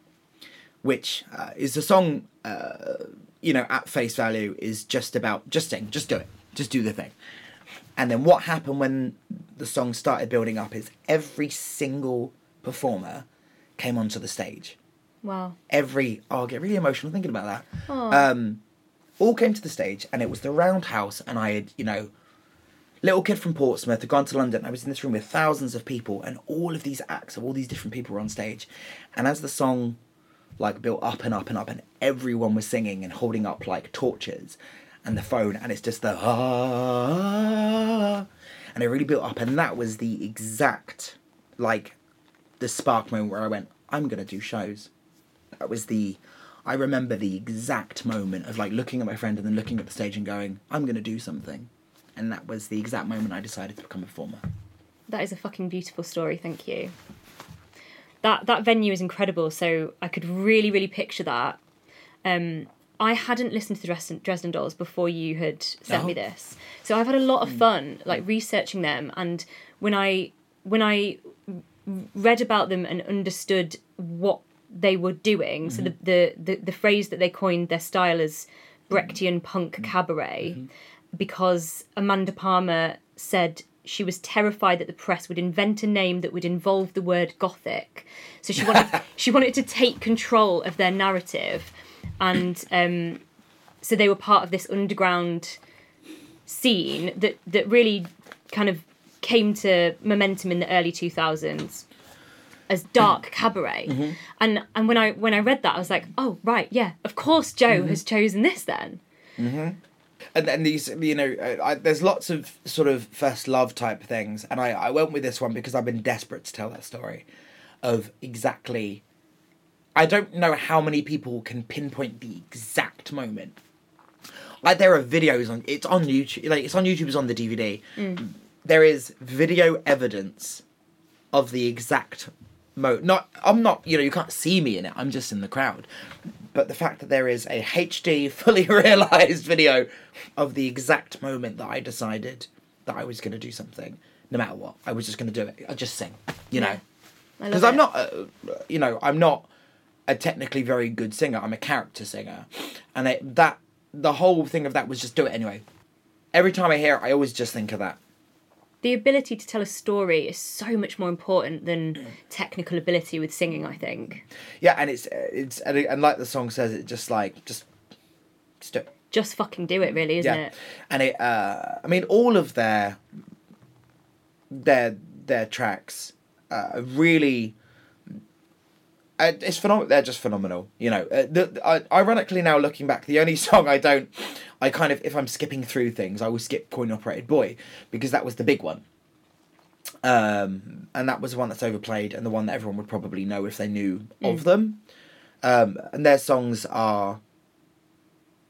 which uh, is a song, uh, you know, at face value is just about just sing, just do it, just do the thing. And then what happened when the song started building up is every single performer came onto the stage. Wow. Every oh, I get really emotional thinking about that. Um, all came to the stage, and it was the Roundhouse, and I had you know, little kid from Portsmouth had gone to London. I was in this room with thousands of people, and all of these acts of all these different people were on stage, and as the song like built up and up and up, and everyone was singing and holding up like torches, and the phone, and it's just the ah, and it really built up, and that was the exact like the spark moment where I went, I'm gonna do shows. That was the I remember the exact moment of like looking at my friend and then looking at the stage and going, I'm gonna do something. And that was the exact moment I decided to become a performer. That is a fucking beautiful story. Thank you. That that venue is incredible. So I could really, really picture that. Um, I hadn't listened to the Dresden, Dresden Dolls before you had sent me Oh. this, so I've had a lot of fun like researching them. And when I when I read about them and understood what they were doing, so the, the the the phrase that they coined their style as Brechtian punk cabaret, because Amanda Palmer said she was terrified that the press would invent a name that would involve the word gothic. So she wanted she wanted to take control of their narrative, and um, so they were part of this underground scene that that really kind of came to momentum in the early 2000s as dark cabaret. Mm-hmm. And and when i when i read that i was like oh right yeah of course joe mm-hmm. has chosen this then. Mm-hmm. And and these you know I, there's lots of sort of first love type things. And I, I went with this one because i've been desperate to tell that story of exactly i don't know how many people can pinpoint the exact moment. Like there are videos on it's on youtube like it's on youtube it's on the dvd there is video evidence of the exact mo not i'm not you know you can't see me in it i'm just in the crowd. But the fact that there is a hd fully realized video of the exact moment that i decided that i was going to do something no matter what i was just going to do it i just sing you know? Because i'm not uh, you know i'm not a technically very good singer i'm a character singer. And it, that the whole thing of that was just do it anyway. Every time i hear it i always just think of that the ability to tell a story is so much more important than technical ability with singing i think. Yeah and it's it's and, and like the song says it just like just just do it. Just fucking do it really isn't yeah. it? And it uh i mean all of their their their tracks uh really uh, it's phenomenal they're just phenomenal you know. Uh, the, I, ironically now looking back the only song i don't i kind of if i'm skipping through things i will skip coin operated boy because that was the big one. Um and that was the one that's overplayed and the one that everyone would probably know if they knew of them. Um and their songs are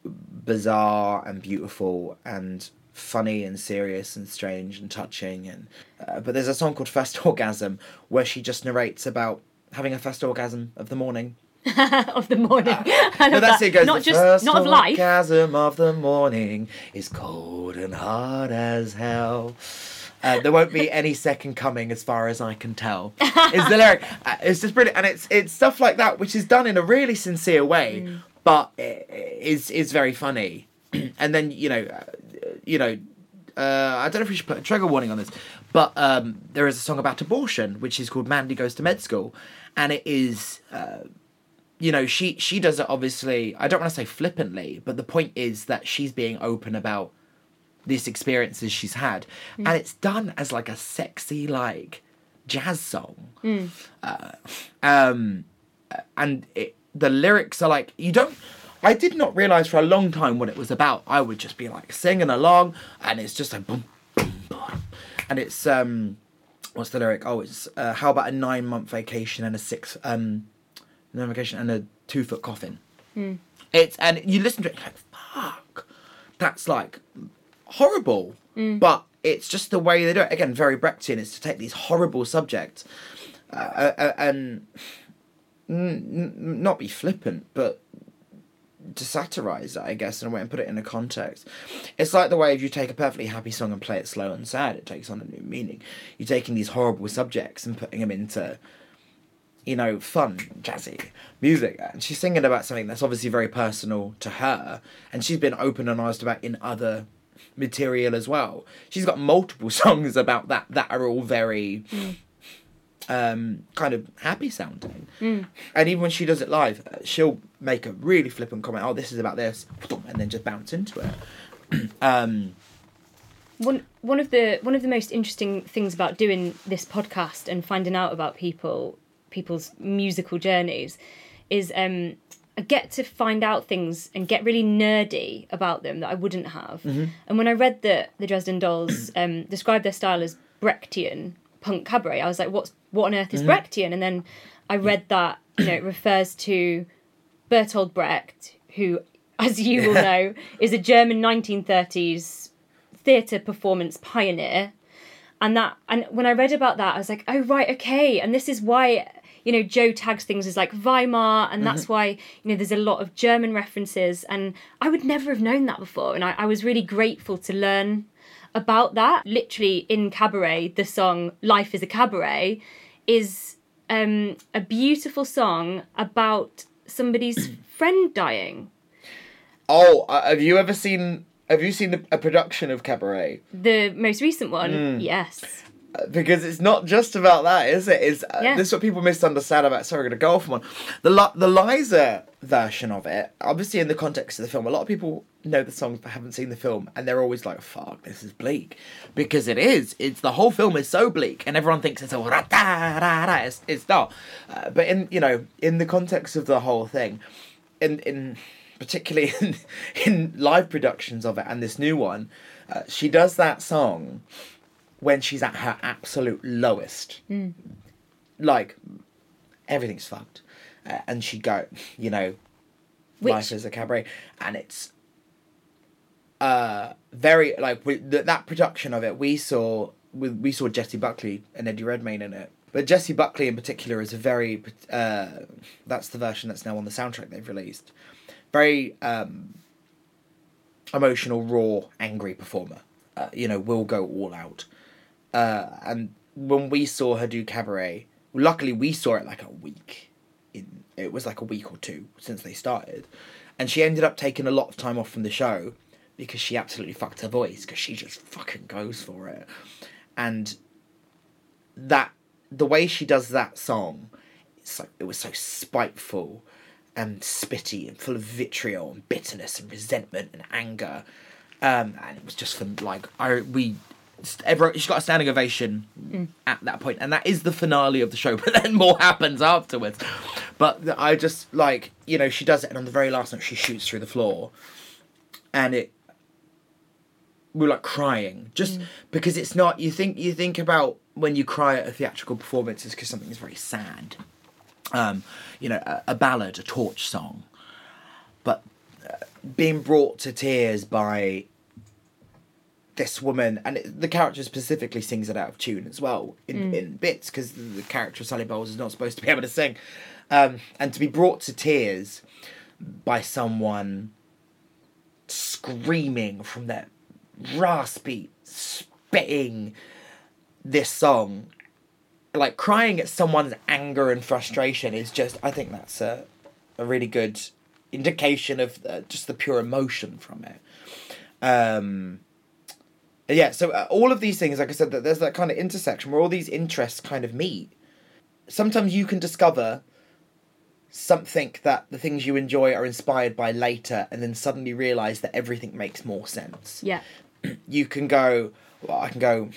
bizarre and beautiful and funny and serious and strange and touching and uh, but there's a song called first orgasm where she just narrates about having a first orgasm of the morning of the morning I no, that's that. it goes not the just first not of life orgasm of the morning is cold and hard as hell uh, there won't be any second coming as far as I can tell. Is the lyric? Uh, it's just brilliant, and it's it's stuff like that which is done in a really sincere way, Mm. but i- is is very funny. and then you know, uh, you know, uh, I don't know if we should put a trigger warning on this, but um, there is a song about abortion which is called "Mandy Goes to Med School," and it is. Uh, you know, she she does it obviously. I don't want to say flippantly, but the point is that she's being open about these experiences she's had, and it's done as like a sexy like jazz song. Uh, um, and it, the lyrics are like you don't. I did not realize for a long time what it was about. I would just be like singing along, and it's just like boom, boom, boom, and it's um, what's the lyric? Oh, it's uh, how about a nine month vacation and a six um, nine vacation and a two foot coffin. It's and you listen to it you're like fuck, that's like horrible, but it's just the way they do it. Again, very Brechtian is to take these horrible subjects uh, uh, and n- n- not be flippant, but to satirize it, I guess, in a way and put it in a context. It's like the way if you take a perfectly happy song and play it slow and sad, it takes on a new meaning. You're taking these horrible subjects and putting them into, you know, fun, jazzy music. And she's singing about something that's obviously very personal to her, and she's been open and honest about in other material as well. She's got multiple songs about that that are all very um, kind of happy sounding. And even when she does it live, uh, she'll make a really flippant comment, oh, this is about this, and then just bounce into it. um, one one of the one of the most interesting things about doing this podcast and finding out about people people's musical journeys is um I get to find out things and get really nerdy about them that I wouldn't have. And when I read that the Dresden Dolls um, described their style as Brechtian punk cabaret, I was like, "What's what on earth is Brechtian?" And then I read that you know it refers to Bertolt Brecht, who, as you will know, is a German 1930s theatre performance pioneer. And that, and when I read about that, I was like, oh right, okay. And this is why, you know, Joe tags things as like Weimar, and that's why, you know, there's a lot of German references. And I would never have known that before. And I, I was really grateful to learn about that. Literally in Cabaret, the song Life is a Cabaret is um, a beautiful song about somebody's friend dying. oh, uh, have you ever seen? Have you seen a, a production of Cabaret? The most recent one, yes. because it's not just about that, is it? Is uh, Yeah. this is what people misunderstand about. Sorry, gonna go off on. The Li- the Liza version of it, obviously in the context of the film, a lot of people know the song but haven't seen the film, and they're always like, "Fuck, this is bleak," because it is. It's the whole film is so bleak, and everyone thinks it's a da da da. It's it's not. Uh, but in you know in the context of the whole thing, in in particularly in, in live productions of it and this new one, uh, she does that song when she's at her absolute lowest. Like, everything's fucked. Uh, and she go, you know, Which- life is a cabaret. And it's uh, very, like, with th- that production of it, we saw, we, we saw Jessie Buckley and Eddie Redmayne in it. But Jessie Buckley in particular is a very, uh, that's the version that's now on the soundtrack they've released. Very um, emotional, raw, angry performer. Uh, you know, will go all out. Uh, and when we saw her do cabaret, luckily we saw it like a week. In it was like a week or two since they started, and she ended up taking a lot of time off from the show because she absolutely fucked her voice because she just fucking goes for it, and that the way she does that song, it's like it was so spiteful and spitty and full of vitriol and bitterness and resentment and anger. Um, and it was just fun. Like I, we, everyone, she got a standing ovation at that point, and that is the finale of the show. But then more happens afterwards. But I just like you know she does it, and on the very last note she shoots through the floor, and it. We were like crying just because it's not. You think you think about when you cry at a theatrical performance is because something is very sad. Um, you know, a, a ballad, a torch song, but uh, being brought to tears by this woman, and it, the character specifically sings it out of tune as well in, in bits because the, the character of Sally Bowles is not supposed to be able to sing, um, and to be brought to tears by someone screaming from their raspy, spitting this song, like crying at someone's anger and frustration is just. I think that's a a really good indication of just the pure emotion from it. Um, yeah, so uh, all of these things, like I said, that there's that kind of intersection where all these interests kind of meet. Sometimes you can discover something that the things you enjoy are inspired by later, and then suddenly realize that everything makes more sense Yeah. You can go well, I can go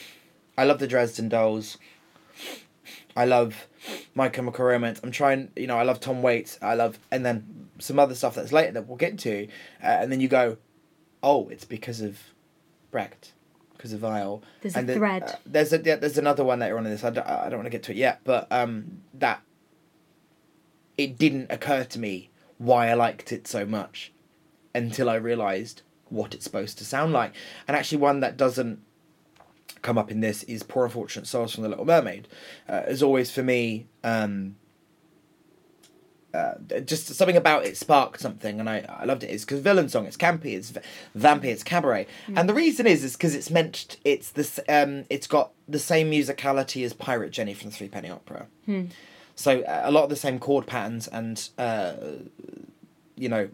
I love the Dresden Dolls. I love My Chemical Romance. I'm trying you know, I love Tom Waits. I love and then some other stuff that's later that we'll get to, uh, and then you go, oh, it's because of Brecht, because of Weill. There's a and the- thread. uh, there's a yeah, there's another one later on in this. I don't, I don't want to get to it yet, but um, that it didn't occur to me why I liked it so much until I realised what it's supposed to sound like. And actually, one that doesn't come up in this is Poor Unfortunate Souls from The Little Mermaid. Uh, as always, for me, um, uh, just something about it sparked something, and I, I loved it. It's because villain song, it's campy, it's v- vampy, it's cabaret, and the reason is is because it's meant it's this um it's got the same musicality as Pirate Jenny from the Three Penny Opera. So uh, a lot of the same chord patterns and uh, you know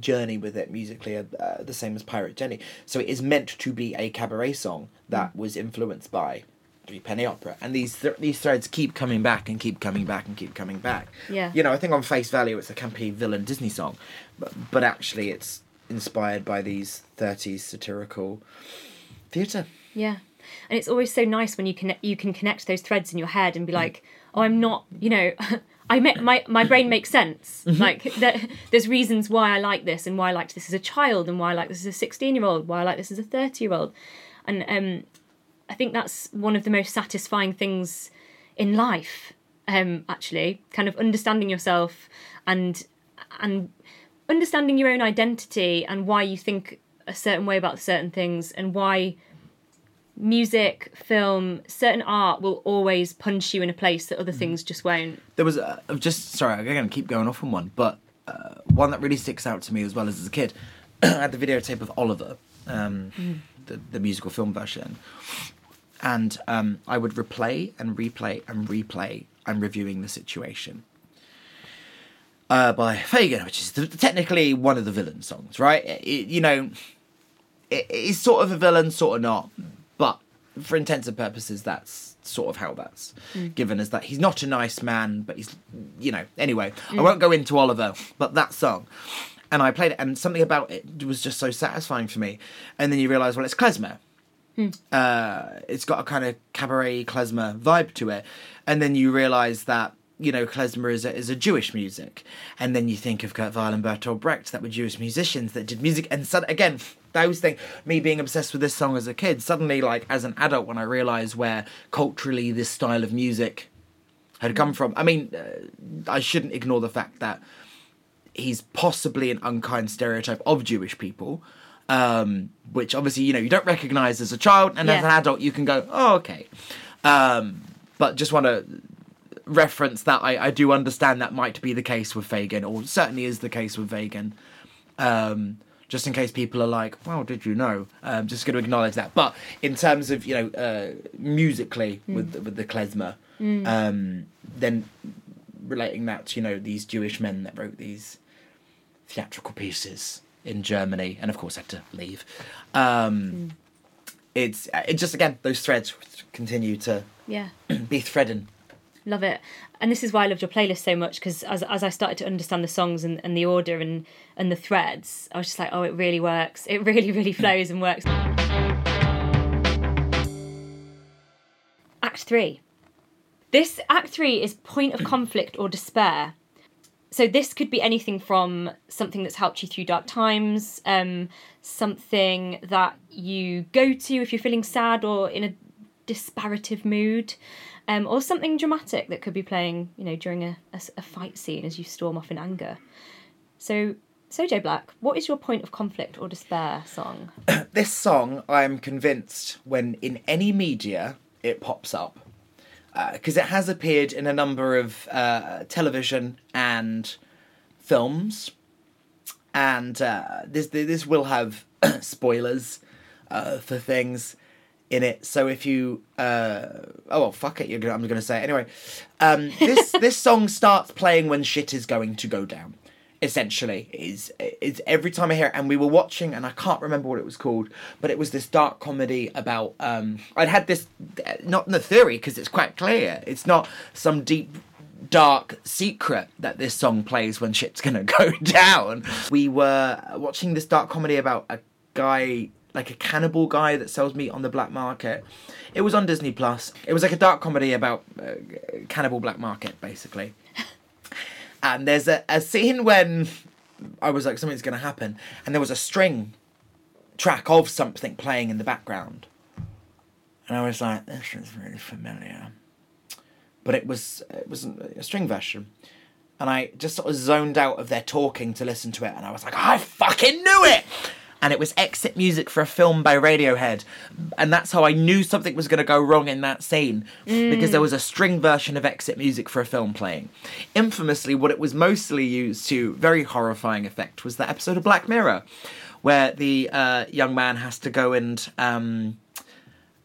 journey with it musically uh, the same as Pirate Jenny. So it is meant to be a cabaret song that was influenced by Three Penny Opera, and these th- these threads keep coming back and keep coming back and keep coming back. Yeah. You know, I think on face value it's a campy villain Disney song, but but actually it's inspired by these '30s satirical theatre. Yeah, and it's always so nice when you can you can connect those threads in your head and be like, oh, I'm not, you know, I make my my brain makes sense. Like there, there's reasons why I like this and why I liked this as a child and why I like this as a 16 year old, why I like this as a 30 year old, and um, I think that's one of the most satisfying things in life. Um, actually, kind of understanding yourself and and understanding your own identity and why you think a certain way about certain things and why music, film, certain art will always punch you in a place that other things just won't. There was a, I'm just sorry, I'm gonna keep going off on one, but uh, one that really sticks out to me as well as as a kid. I had the videotape of Oliver, um, the the musical film version, and um, I would replay and replay and replay and reviewing the situation. Uh, by Fagin, which is technically one of the villain songs, right? It- you know, it, it's sort of a villain, sort of not, for intents and purposes, that's sort of how that's mm. given as that. He's not a nice man, but he's, you know. Anyway, I mm. won't go into Oliver, but that song, and I played it, and something about it was just so satisfying for me. And then you realise, well, it's klezmer. Hmm. Uh, it's got a kind of cabaret klezmer vibe to it, and then you realise that you know klezmer is a, is a Jewish music, and then you think of Kurt Weill and Bertolt Brecht that were Jewish musicians that did music, and so, again those things. Me being obsessed with this song as a kid, suddenly like as an adult when I realised where culturally this style of music had come from. I mean, uh, I shouldn't ignore the fact that he's possibly an unkind stereotype of Jewish people, um, which obviously you know you don't recognize as a child, and as an adult you can go, oh okay. Um, but just want to reference that I, I do understand that might be the case with Fagin, or certainly is the case with Fagin. Um, just in case people are like, "Well, did you know?" Um, just going to acknowledge that. But in terms of you know uh, musically with the, with the klezmer, um, then relating that to you know these Jewish men that wrote these theatrical pieces in Germany, and of course had to leave. Um, It's it just again those threads continue to Yeah. be threading. Love it. And this is why I loved your playlist so much because as, as I started to understand the songs and, and the order and, and the threads, I was just like, oh, it really works. It really, really flows and works. Act three. This act three is point of conflict or despair. So this could be anything from something that's helped you through dark times, um, something that you go to if you're feeling sad or in a disparative mood, um, or something dramatic that could be playing, you know, during a a fight scene as you storm off in anger. So, so Joe Black, what is your point of conflict or despair song? This song, I'm convinced, when in any media it pops up, because it has appeared in a number of uh, television and films, and uh, this this will have spoilers uh, for things in it. So if you, uh, oh well, fuck it, gonna, I'm going to say it anyway. Um, this this song starts playing when shit is going to go down. Essentially, is is every time I hear it, and we were watching, and I can't remember what it was called, but it was this dark comedy about. Um, I'd had this, not in the theory because it's quite clear. It's not some deep dark secret that this song plays when shit's gonna go down. We were watching this dark comedy about a guy, like a cannibal guy that sells meat on the black market. It was on Disney Plus. It was like a dark comedy about uh, cannibal black market, basically. And there's a, a scene when I was like, something's going to happen, and there was a string track of something playing in the background. And I was like, this is really familiar. But it was it was a string version. And I just sort of zoned out of their talking to listen to it, and I was like, I fucking knew it! And it was exit music for a film by Radiohead. And that's how I knew something was going to go wrong in that scene, because there was a string version of exit music for a film playing. Infamously, what it was mostly used to, very horrifying effect, was that episode of Black Mirror, where the uh, young man has to go and. Um,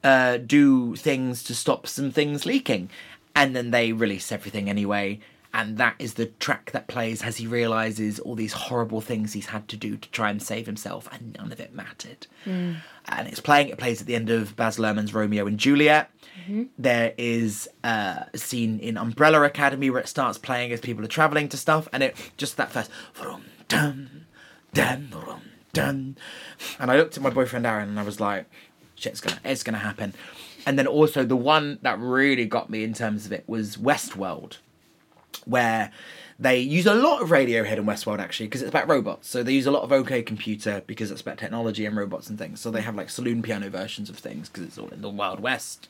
uh, do things to stop some things leaking. And then they release everything anyway. And that is the track that plays as he realizes all these horrible things he's had to do to try and save himself, and none of it mattered. Hmm. And it's playing, it plays at the end of Baz Luhrmann's Romeo and Juliet. Mm-hmm. There is a scene in Umbrella Academy where it starts playing as people are traveling to stuff, and it just that first. Vroom, dum, dum, vroom, dum. And I looked at my boyfriend Aaron and I was like, shit's gonna it's gonna happen. And then also the one that really got me in terms of it was Westworld, where they use a lot of Radiohead in Westworld actually because it's about robots. So they use a lot of OK Computer because it's about technology and robots and things. So they have like saloon piano versions of things because it's all in the Wild West.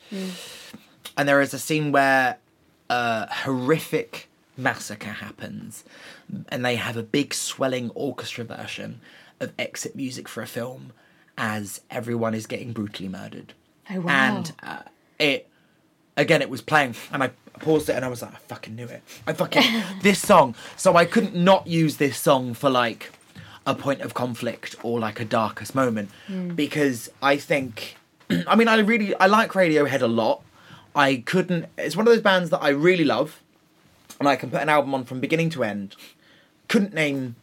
And there is a scene where a horrific massacre happens, and they have a big swelling orchestra version of exit music for a film as everyone is getting brutally murdered. Oh, wow. And uh, it again, it was playing, and I paused it, and I was like, I fucking knew it. I fucking this song. So I couldn't not use this song for like a point of conflict or like a darkest moment because I think, I mean, I really I like Radiohead a lot. I couldn't. It's one of those bands that I really love, and I can put an album on from beginning to end. Couldn't name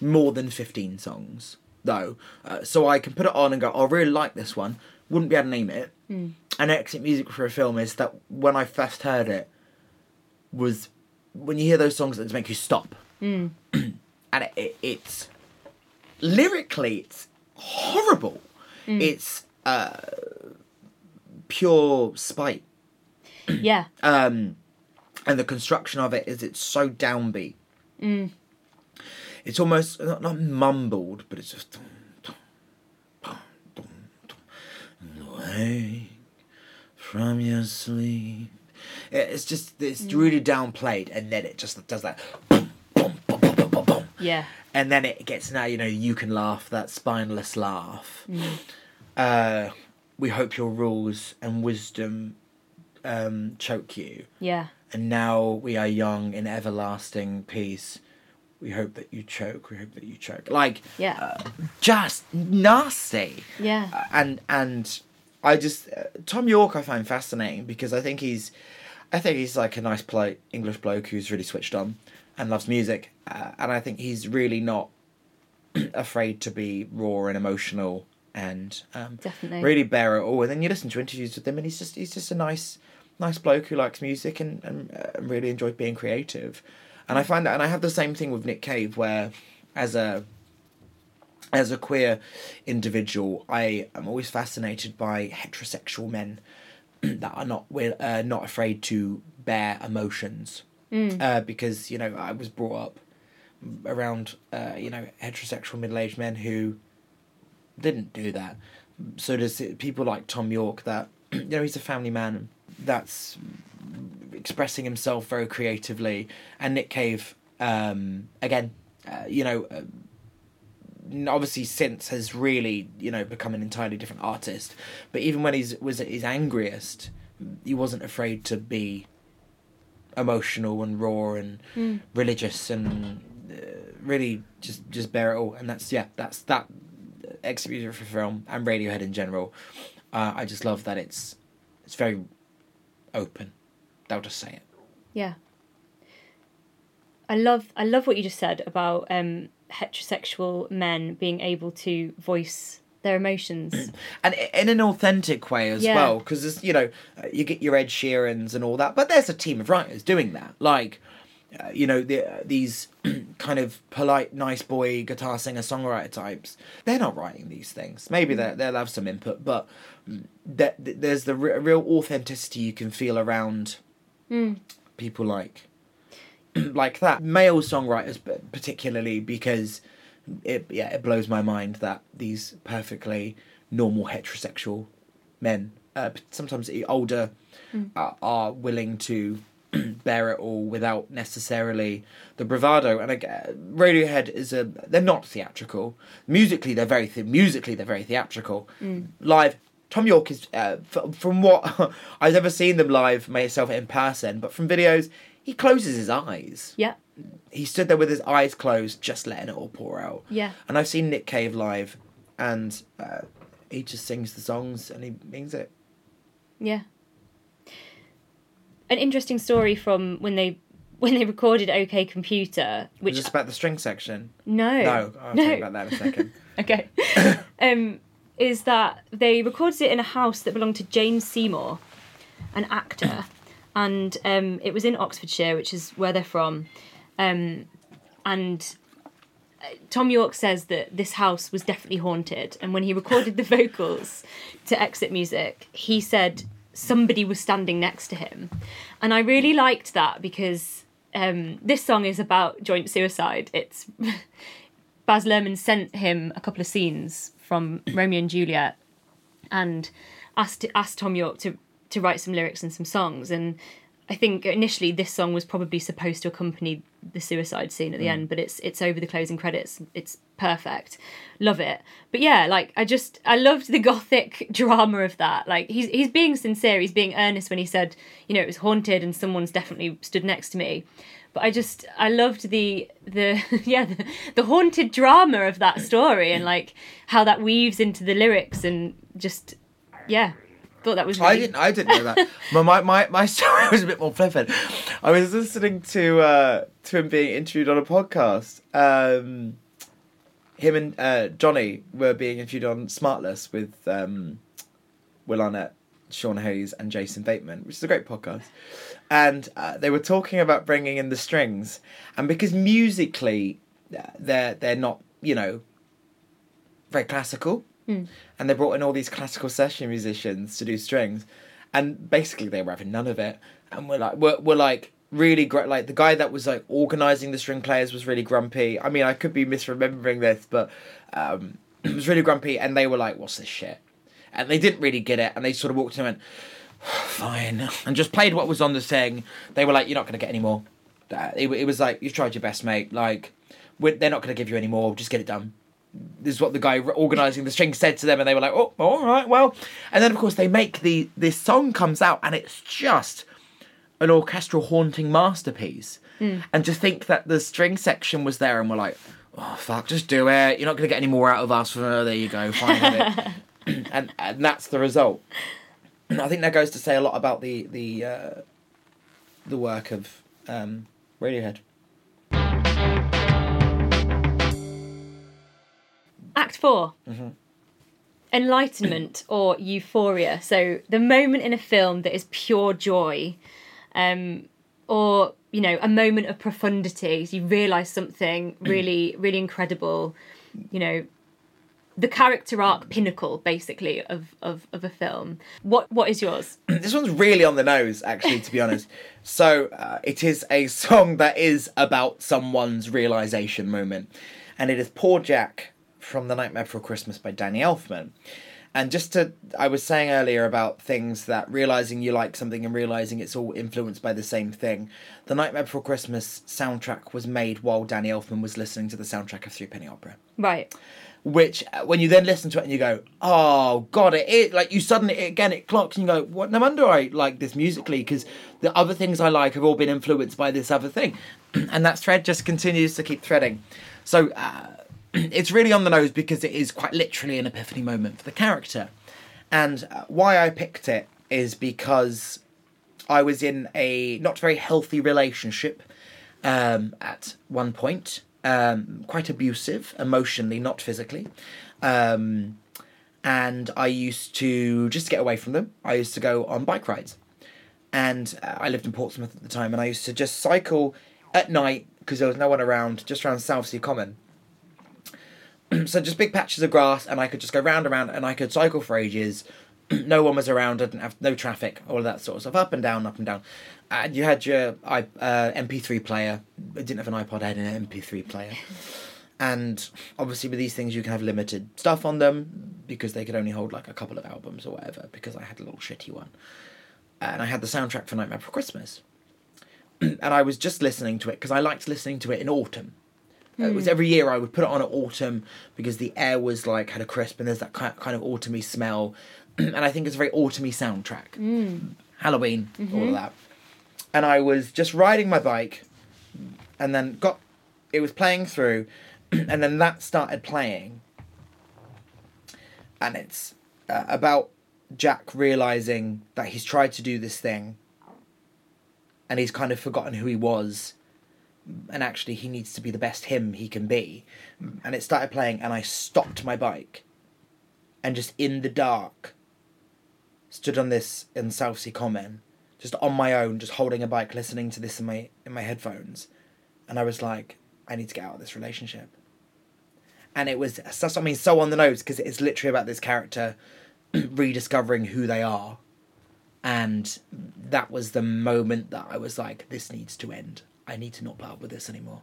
more than 15 songs though uh, so i can put it on and go oh, i really like this one wouldn't be able to name it. And exit music for a film is that when i first heard it was when you hear those songs that just make you stop. And it, it, it's lyrically it's horrible. It's uh pure spite. Yeah. um, and the construction of it is it's so downbeat. It's almost not, not mumbled, but it's just. Wake from your sleep. It's just it's really downplayed, and then it just does that. boom, boom, boom, boom, boom, boom, boom. Yeah. And then it gets now, you know, you can laugh, that spineless laugh. Uh, we hope your rules and wisdom um, choke you. Yeah. And now we are young in everlasting peace. We hope that you choke. We hope that you choke. Like, Yeah. uh, just nasty. Yeah. Uh, and and I just uh, Thom Yorke I find fascinating because I think he's, I think he's like a nice polite English bloke who's really switched on and loves music, uh, and I think he's really not afraid to be raw and emotional and um, Definitely. really bare it all. And then you listen to interviews with him, and he's just he's just a nice nice bloke who likes music and and uh, really enjoys being creative. And I find that, and I have the same thing with Nick Cave, where as a as a queer individual, I am always fascinated by heterosexual men that are not uh, not afraid to bear emotions, uh, because you know I was brought up around uh, you know heterosexual middle aged men who didn't do that. So does it, people like Thom Yorke that you know he's a family man that's expressing himself very creatively, and Nick Cave um, again, uh, you know. Obviously since has really you know become an entirely different artist. But even when he's was at his angriest he wasn't afraid to be emotional and raw and religious and uh, really just just bear it all. And that's yeah that's that music for film and radiohead in general. Uh, i just love that it's it's very open. I'll just say it. Yeah. I love I love what you just said about um, heterosexual men being able to voice their emotions. and in an authentic way as Yeah. well because you know uh, you get your ed sheerans and all that but there's a team of writers doing that. Like uh, you know the, uh, these kind of polite nice boy guitar singer songwriter types they're not writing these things. Maybe they they'll have some input but mm, that there's the re- real authenticity you can feel around people like like that. Male songwriters, particularly because it yeah it blows my mind that these perfectly normal heterosexual men, uh, sometimes older, uh, are willing to bear it all without necessarily the bravado. And again, Radiohead is a they're not theatrical. Musically, they're very musically they're very theatrical. Live, Thom Yorke is uh, f- from what I've never seen them live myself in person, but from videos, he closes his eyes. Yeah. He stood there with his eyes closed, just letting it all pour out. Yeah. And I've seen Nick Cave live, and uh, he just sings the songs and he means it. Yeah. An interesting story from when they when they recorded OK Computer, which is about the string section. no No, I'll tell you about that in a second. okay, um, is that they recorded it in a house that belonged to Jane Seymour, an actor, and um, it was in Oxfordshire, which is where they're from, um, and. uh, Thom Yorke says that this house was definitely haunted, and when he recorded the vocals to Exit Music, he said somebody was standing next to him, and I really liked that because um, this song is about joint suicide. It's Baz Luhrmann sent him a couple of scenes from Romeo and Juliet, and asked asked Thom Yorke to to write some lyrics and some songs. And I think initially this song was probably supposed to accompany the suicide scene at the mm. end, but it's it's over the closing credits. It's perfect, love it. But yeah, like I just I loved the gothic drama of that. Like he's he's being sincere, he's being earnest when he said, you know, it was haunted and someone's definitely stood next to me. But I just I loved the the yeah the, the haunted drama of that story and like how that weaves into the lyrics and just yeah thought that was really I didn't. I didn't know that. my, my my my story was a bit more flippant. I was listening to uh, to him being interviewed on a podcast. Um, him and uh, Jonny were being interviewed on Smartless with um, Will Arnett, Sean Hayes, and Jason Bateman, which is a great podcast. And uh, they were talking about bringing in the strings, and because musically, uh, they're they're not you know very classical and they brought in all these classical session musicians to do strings, and basically they were having none of it. And we're like, we're, we're like really great. Like the guy that was like organizing the string players was really grumpy. I mean, I could be misremembering this, but um, it was really grumpy. And they were like, "What's this shit?" And they didn't really get it, and they sort of walked in and went, "Fine," and just played what was on the thing. They were like, "You're not going to get any more." It, it was like, "You've tried your best, mate. Like, they're not going to give you any more. Just get it done." This is what the guy organising the string said to them, and they were like, "Oh, all right, well." And then of course they make the this song comes out, and it's just an orchestral haunting masterpiece. And to think that the string section was there, and we're like, "Oh fuck, just do it. You're not going to get any more out of us." Uh, there you go, fine it. and and that's the result. I think that goes to say a lot about the the uh, the work of um, Radiohead. Act 4 Enlightenment or euphoria. So the moment in a film that is pure joy, um, or you know, a moment of profundity. You realise something really, really incredible. You know, the character arc pinnacle, basically, of, of, of a film. What what is yours? this one's really on the nose, actually, to be honest. So uh, it is a song that is about someone's realization moment, and it is "Poor Jack" from "The Nightmare Before Christmas" by Danny Elfman. And just to, I was saying earlier about things that realizing you like something and realizing it's all influenced by the same thing. The Nightmare Before Christmas soundtrack was made while Danny Elfman was listening to the soundtrack of Three Penny Opera Right. which uh, when you then listen to it and you go, oh god, it, like you suddenly again it clocks and you go, what? No wonder I like this musically because the other things I like have all been influenced by this other thing, and that thread just continues to keep threading. So uh, it's really on the nose because it is quite literally an epiphany moment for the character, and uh, why I picked it is because I was in a not very healthy relationship um, at one point, um, quite abusive emotionally, not physically. Um, and I used to just get away from them. I used to go on bike rides, and uh, I lived in Portsmouth at the time, and I used to just cycle at night because there was no one around, just around Southsea Common. so just big patches of grass, and I could just go round and round, and I could cycle for ages, no one was around. I didn't have no traffic, all of that sort of stuff, up and down, up and down. And you had your i uh, MP3 player. I didn't have an iPod. I had an MP3 player. And obviously, with these things, you can have limited stuff on them because they could only hold like a couple of albums or whatever. Because I had a little shitty one, and I had the soundtrack for Nightmare Before Christmas, and I was just listening to it because I liked listening to it in autumn. It was hmm. every year I would put it on at autumn because the air was like had a crisp and there's that ki- kind of autumny smell, and I think it's a very autumny soundtrack. Hmm. Halloween, all of mm-hmm. that. And I was just riding my bike, and then got it was playing through, and then that started playing, and it's uh, about Jack realizing that he's tried to do this thing, and he's kind of forgotten who he was and actually he needs to be the best him he can be. And it started playing, and I stopped my bike, and just in the dark, stood on this in Southsea Common, just on my own, just holding a bike, listening to this in my in my headphones, and I was like, I need to get out of this relationship. And it was so, I mean so on the nose because it's literally about this character rediscovering who they are. And that was the moment that I was like, this needs to end. I need to not put up with this anymore.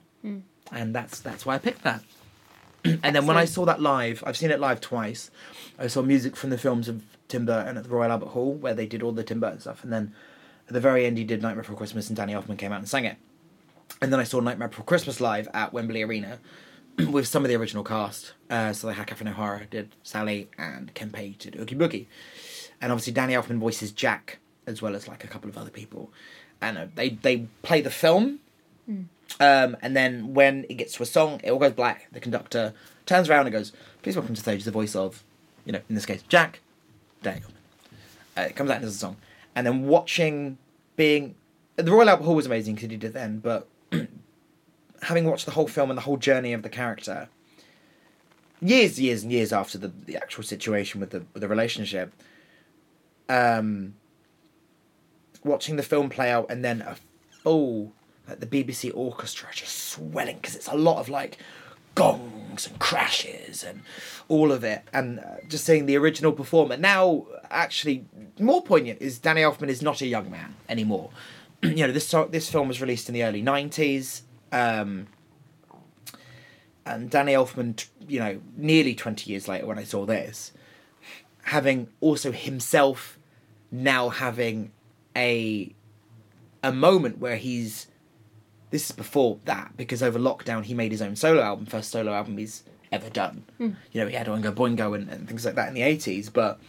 And that's that's why I picked that. and then when I saw that live, I've seen it live twice. I saw music from the films of Tim Burton at the Royal Albert Hall, where they did all the Tim Burton stuff, and then at the very end, he did Nightmare Before Christmas, and Danny Elfman came out and sang it. And then I saw Nightmare Before Christmas live at Wembley Arena with some of the original cast. Uh, so they had Catherine O'Hara did Sally, and Ken Page did Oogie Boogie, and obviously Danny Elfman voices Jack as well as like a couple of other people, and uh, they they play the film. Um, and then when it gets to a song, it all goes black. The conductor turns around and goes, "Please welcome to the stage the voice of, you know, in this case, Jack, Elfman." Uh, it comes out as a song, and then watching being the Royal Albert Hall was amazing because he did it then, but having watched the whole film and the whole journey of the character, years, years, and years after the, the actual situation with the with the relationship, um, watching the film play out and then a full like the BBC orchestra just swelling because it's a lot of like gongs and crashes and all of it and uh, just seeing the original performer. Now actually more poignant is Danny Elfman is not a young man anymore. You know this this film was released in the early 90s um and Danny Elfman you know nearly 20 years later when I saw this having also himself now having a a moment where he's this is before that because over lockdown he made his own solo album first solo album he's ever done. Hmm. You know he had oingo boingo and, and things like that in the 80s but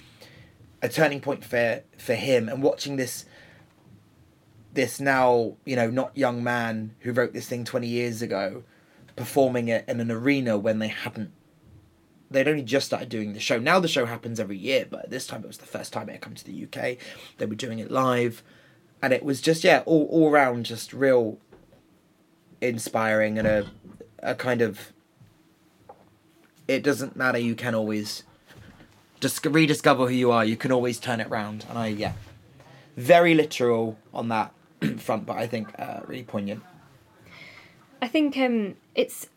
a turning point for for him and watching this this now you know not young man who wrote this thing 20 years ago performing it in an arena when they hadn't they'd only just started doing the show. Now the show happens every year but this time it was the first time it had come to the uk they were doing it live and it was just yeah all, all around just real inspiring and a a kind of it doesn't matter you can always just rediscover who you are you can always turn it round and i yeah very literal on that front but i think uh, really poignant I think um, it's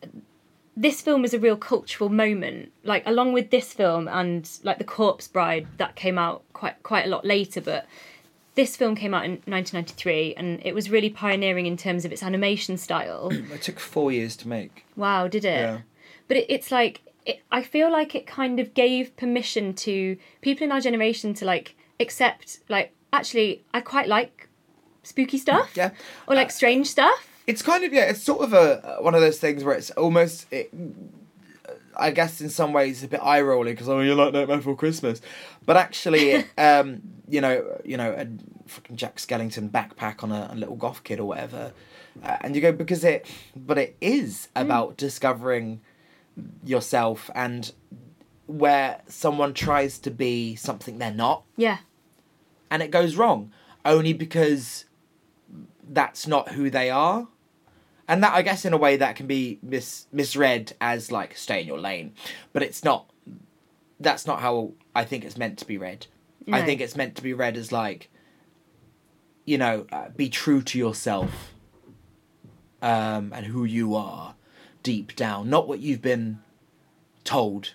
this film is a real cultural moment. Like along with this film and like The Corpse Bride that came out quite quite a lot later, but this film came out in 1993 and it was really pioneering in terms of its animation style. it took four years to make wow, did it? Yeah. But it, it's like it, I feel like it kind of gave permission to people in our generation to like accept like actually I quite like spooky stuff. Yeah. Or like Uh, strange stuff. it's kind of yeah it's sort of a one of those things where it's almost it, i guess in some ways a bit eye rolling because oh you like nightmare before christmas. But actually um you know you know a fucking jack skellington backpack on a, a little goth kid or whatever. Uh, and you go because it but it is about discovering yourself and where someone tries to be something they're not. Yeah. and it goes wrong only because that's not who they are and that i guess in a way that can be mis- misread as like stay in your lane but it's not that's not how i think it's meant to be read i think it's meant to be read as like you know uh, be true to yourself um and who you are deep down not what you've been told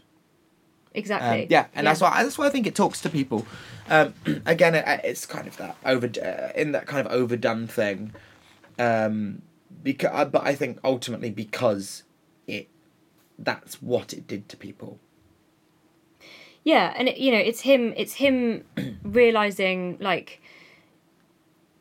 exactly. Um, yeah, and that's why that's why I think it talks to people. Um, again, it, it's kind of that over uh, in that kind of overdone thing. Um, because, uh, but I think ultimately because it that's what it did to people. Yeah, and it, you know, it's him. It's him realizing like,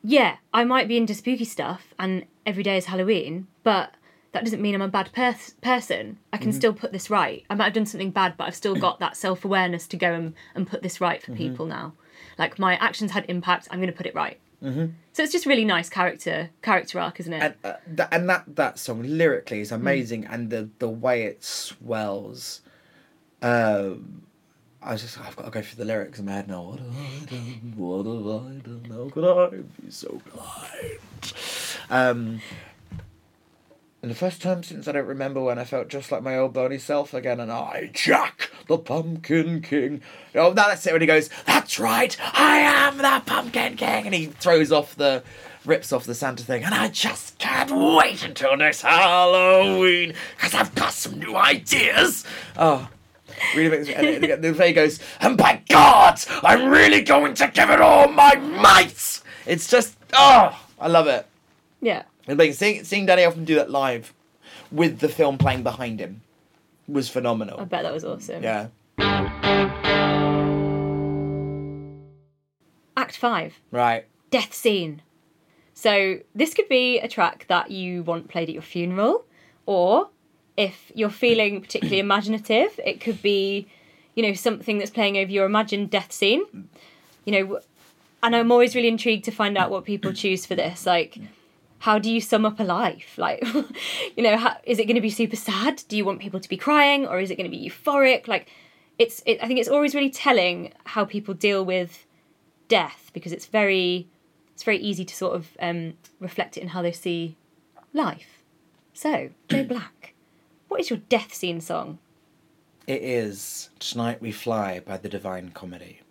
yeah, I might be into spooky stuff, and every day is Halloween, but that doesn't mean I'm a bad per- person. I can mm-hmm. still put this right. I might have done something bad, but I've still got that self awareness to go and, and put this right for mm-hmm. people now. Like my actions had impact. I'm going to put it right. Mm-hmm. So it's just really nice character character arc, isn't it? and uh, th- and that that song lyrically is amazing, and the the way it swells. Um, I was just I've got to go through the lyrics in my head now. What have I done? What have I done? How could I be so blind? Um, and the first time since I don't remember when I felt just like my old bony self again, and I, Jack, the Pumpkin King. Oh, no, that's it when he goes, That's right, I am the Pumpkin King. And he throws off the, rips off the Santa thing, and I just can't wait until next Halloween, because I've got some new ideas. Oh. Really makes me. And then the play goes, and by God, I'm really going to give it all my might. It's just, oh, I love it. yeah. And like seeing seeing Danny Elfman do that live with the film playing behind him was phenomenal. I bet that was awesome. Yeah. Act five. Right. death scene. So this could be a track that you want played at your funeral, or if you're feeling particularly imaginative, it could be, you know, something that's playing over your imagined death scene. You know, and I'm always really intrigued to find out what people choose for this. Like, how do you sum up a life? Like, you know, how, is it going to be super sad? Do you want people to be crying, or is it going to be euphoric? Like, it's. It, I think it's always really telling how people deal with death because it's very it's very easy to sort of um, reflect it in how they see life. So, Joe Black, what is your death scene song? It is Tonight We Fly by the Divine Comedy.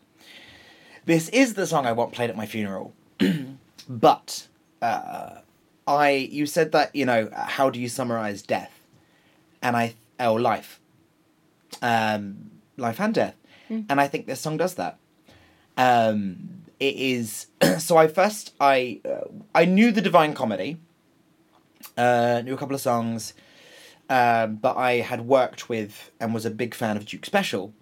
This is the song I want played at my funeral. but uh, I you said that, you know, how do you summarize death? And I or life. Um life and death. And I think this song does that. Um it is so I first I uh, I knew the Divine Comedy. Uh knew a couple of songs. Um, but I had worked with and was a big fan of Duke Special,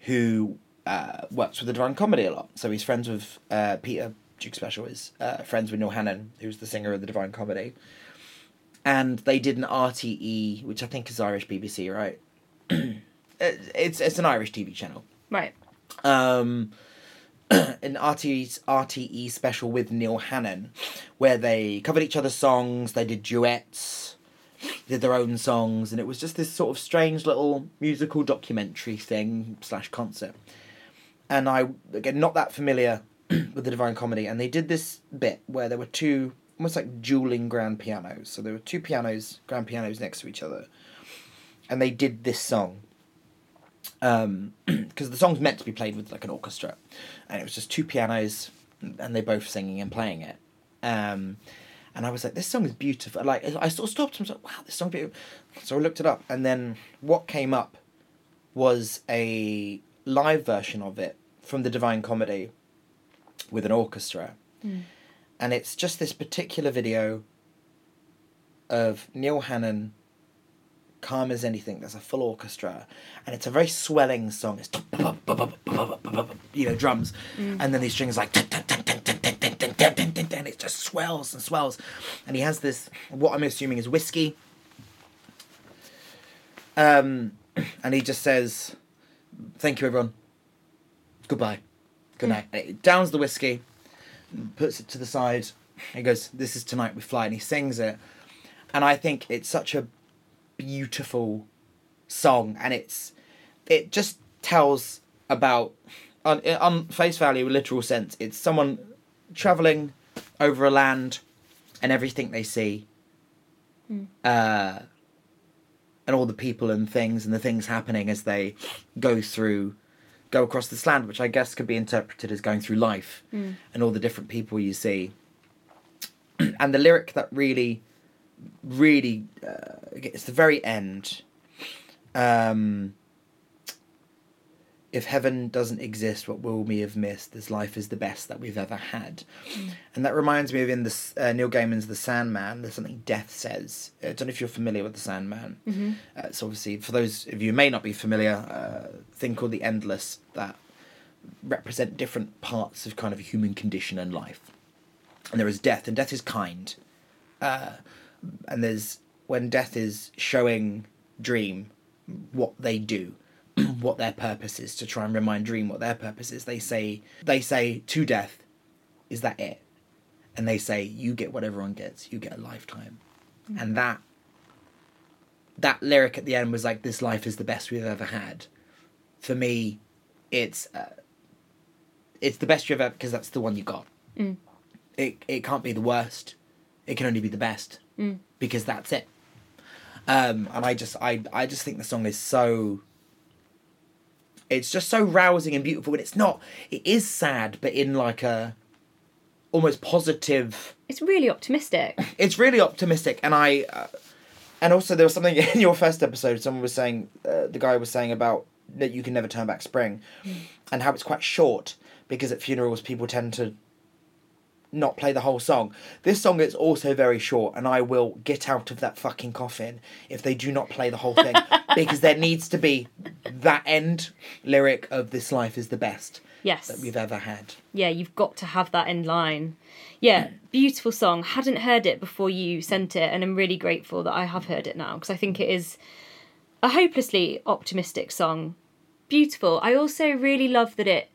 who uh, works with the Divine Comedy a lot. So he's friends with uh, Peter Duke Special is uh, friends with Neil Hannon, who's the singer of the Divine Comedy. And they did an RTE, which I think is Irish BBC, right? It- it's it's an Irish TV channel. Right. Um, an RTE RTE special with Neil Hannon, where they covered each other's songs. They did duets, did their own songs, and it was just this sort of strange little musical documentary thing slash concert. And I again not that familiar with the Divine Comedy, and they did this bit where there were two almost like dueling grand pianos. So there were two pianos, grand pianos next to each other, and they did this song. Um because the song's meant to be played with like an orchestra. And it was just two pianos and they both singing and playing it. Um and i was like this song is beautiful. Like i sort of stopped and was like wow this song beautiful. So i looked it up and then what came up was a live version of it from the divine comedy with an orchestra and it's just this particular video of neil hannon calm as anything. There's a full orchestra, and it's a very swelling song. It's you know drums, and then these strings like and it just swells and swells, and he has this what I'm assuming is whiskey. Um, and he just says, "Thank you, everyone. Goodbye, good night." And he downs the whiskey, puts it to the side. He goes, "This is tonight we fly," and he sings it. And I think it's such a beautiful song and it's it just tells about on, on face value literal sense it's someone traveling over a land and everything they see uh and all the people and things and the things happening as they go through go across this land which i guess could be interpreted as going through life and all the different people you see. And the lyric that really really uh, it's the very end. Um if heaven doesn't exist, what will we have missed? This life is the best that we've ever had. And that reminds me of in this uh, Neil Gaiman's The Sandman. There's something Death says. I don't know if you're familiar with The Sandman. Mm-hmm. Uh, it's obviously for those of you who may not be familiar, uh, thing called the Endless that represent different parts of kind of human condition and life. And there is death, and death is kind. Uh, and there's when death is showing Dream what they do what their purpose is to try and remind Dream what their purpose is. They say they say to death, is that it? And they say you get what everyone gets. You get a lifetime, mm-hmm. and that that lyric at the end was like, "This life is the best we've ever had." For me, it's uh, it's the best you've ever because that's the one you got. Mm. It it can't be the worst. It can only be the best mm. because that's it. Um, and I just I I just think the song is so it's just so rousing and beautiful and it's not it is sad but in like a almost positive it's really optimistic it's really optimistic and i uh, and also there was something in your first episode someone was saying uh, the guy was saying about that you can never turn back spring mm. and how it's quite short because at funerals people tend to not play the whole song. This song is also very short, and I will get out of that fucking coffin if they do not play the whole thing because there needs to be that end lyric of "This life is the best." Yes. That we've ever had. Yeah, you've got to have that end line. Yeah, beautiful song. Hadn't heard it before you sent it, and I'm really grateful that I have heard it now because I think it is a hopelessly optimistic song. Beautiful. I also really love that it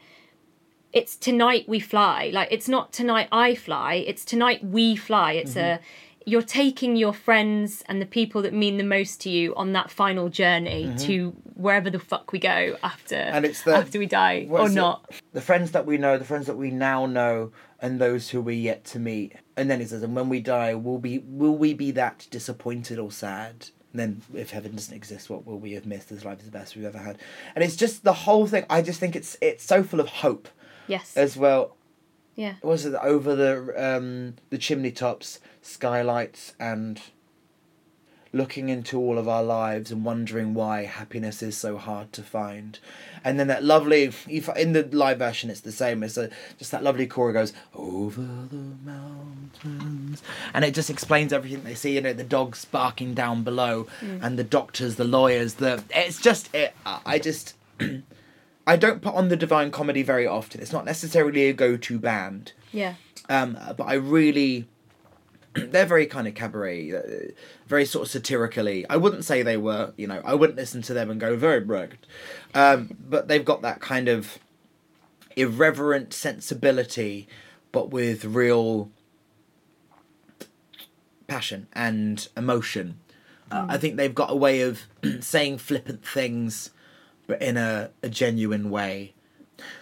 it's tonight we fly. Like it's not tonight I fly, it's tonight we fly. It's mm-hmm. a you're taking your friends and the people that mean the most to you on that final journey mm-hmm. to wherever the fuck we go after and it's the, after we die or not. The friends that we know, the friends that we now know, and those who we're yet to meet. And then he says, and when we die, will be will we be that disappointed or sad? And then if heaven doesn't exist, what will we have missed? This life is the best we've ever had. And it's just the whole thing. I just think it's it's so full of hope Yes. As well. Yeah. Was it over the um the chimney tops, skylights, and looking into all of our lives and wondering why happiness is so hard to find. And then that lovely, in the live version, it's the same. It's a, just that lovely chorus goes over the mountains, and it just explains everything they see. You know, the dogs barking down below, mm. and the doctors, the lawyers. The it's just it. I just. I don't put on the Divine Comedy very often. It's not necessarily a go-to band. Yeah. Um, but I really, they're very kind of cabaret, uh, very sort of satirically. I wouldn't say they were, you know, I wouldn't listen to them and go very rugged. Um, but they've got that kind of irreverent sensibility, but with real passion and emotion. Uh, I think they've got a way of saying flippant things but in a, a genuine way.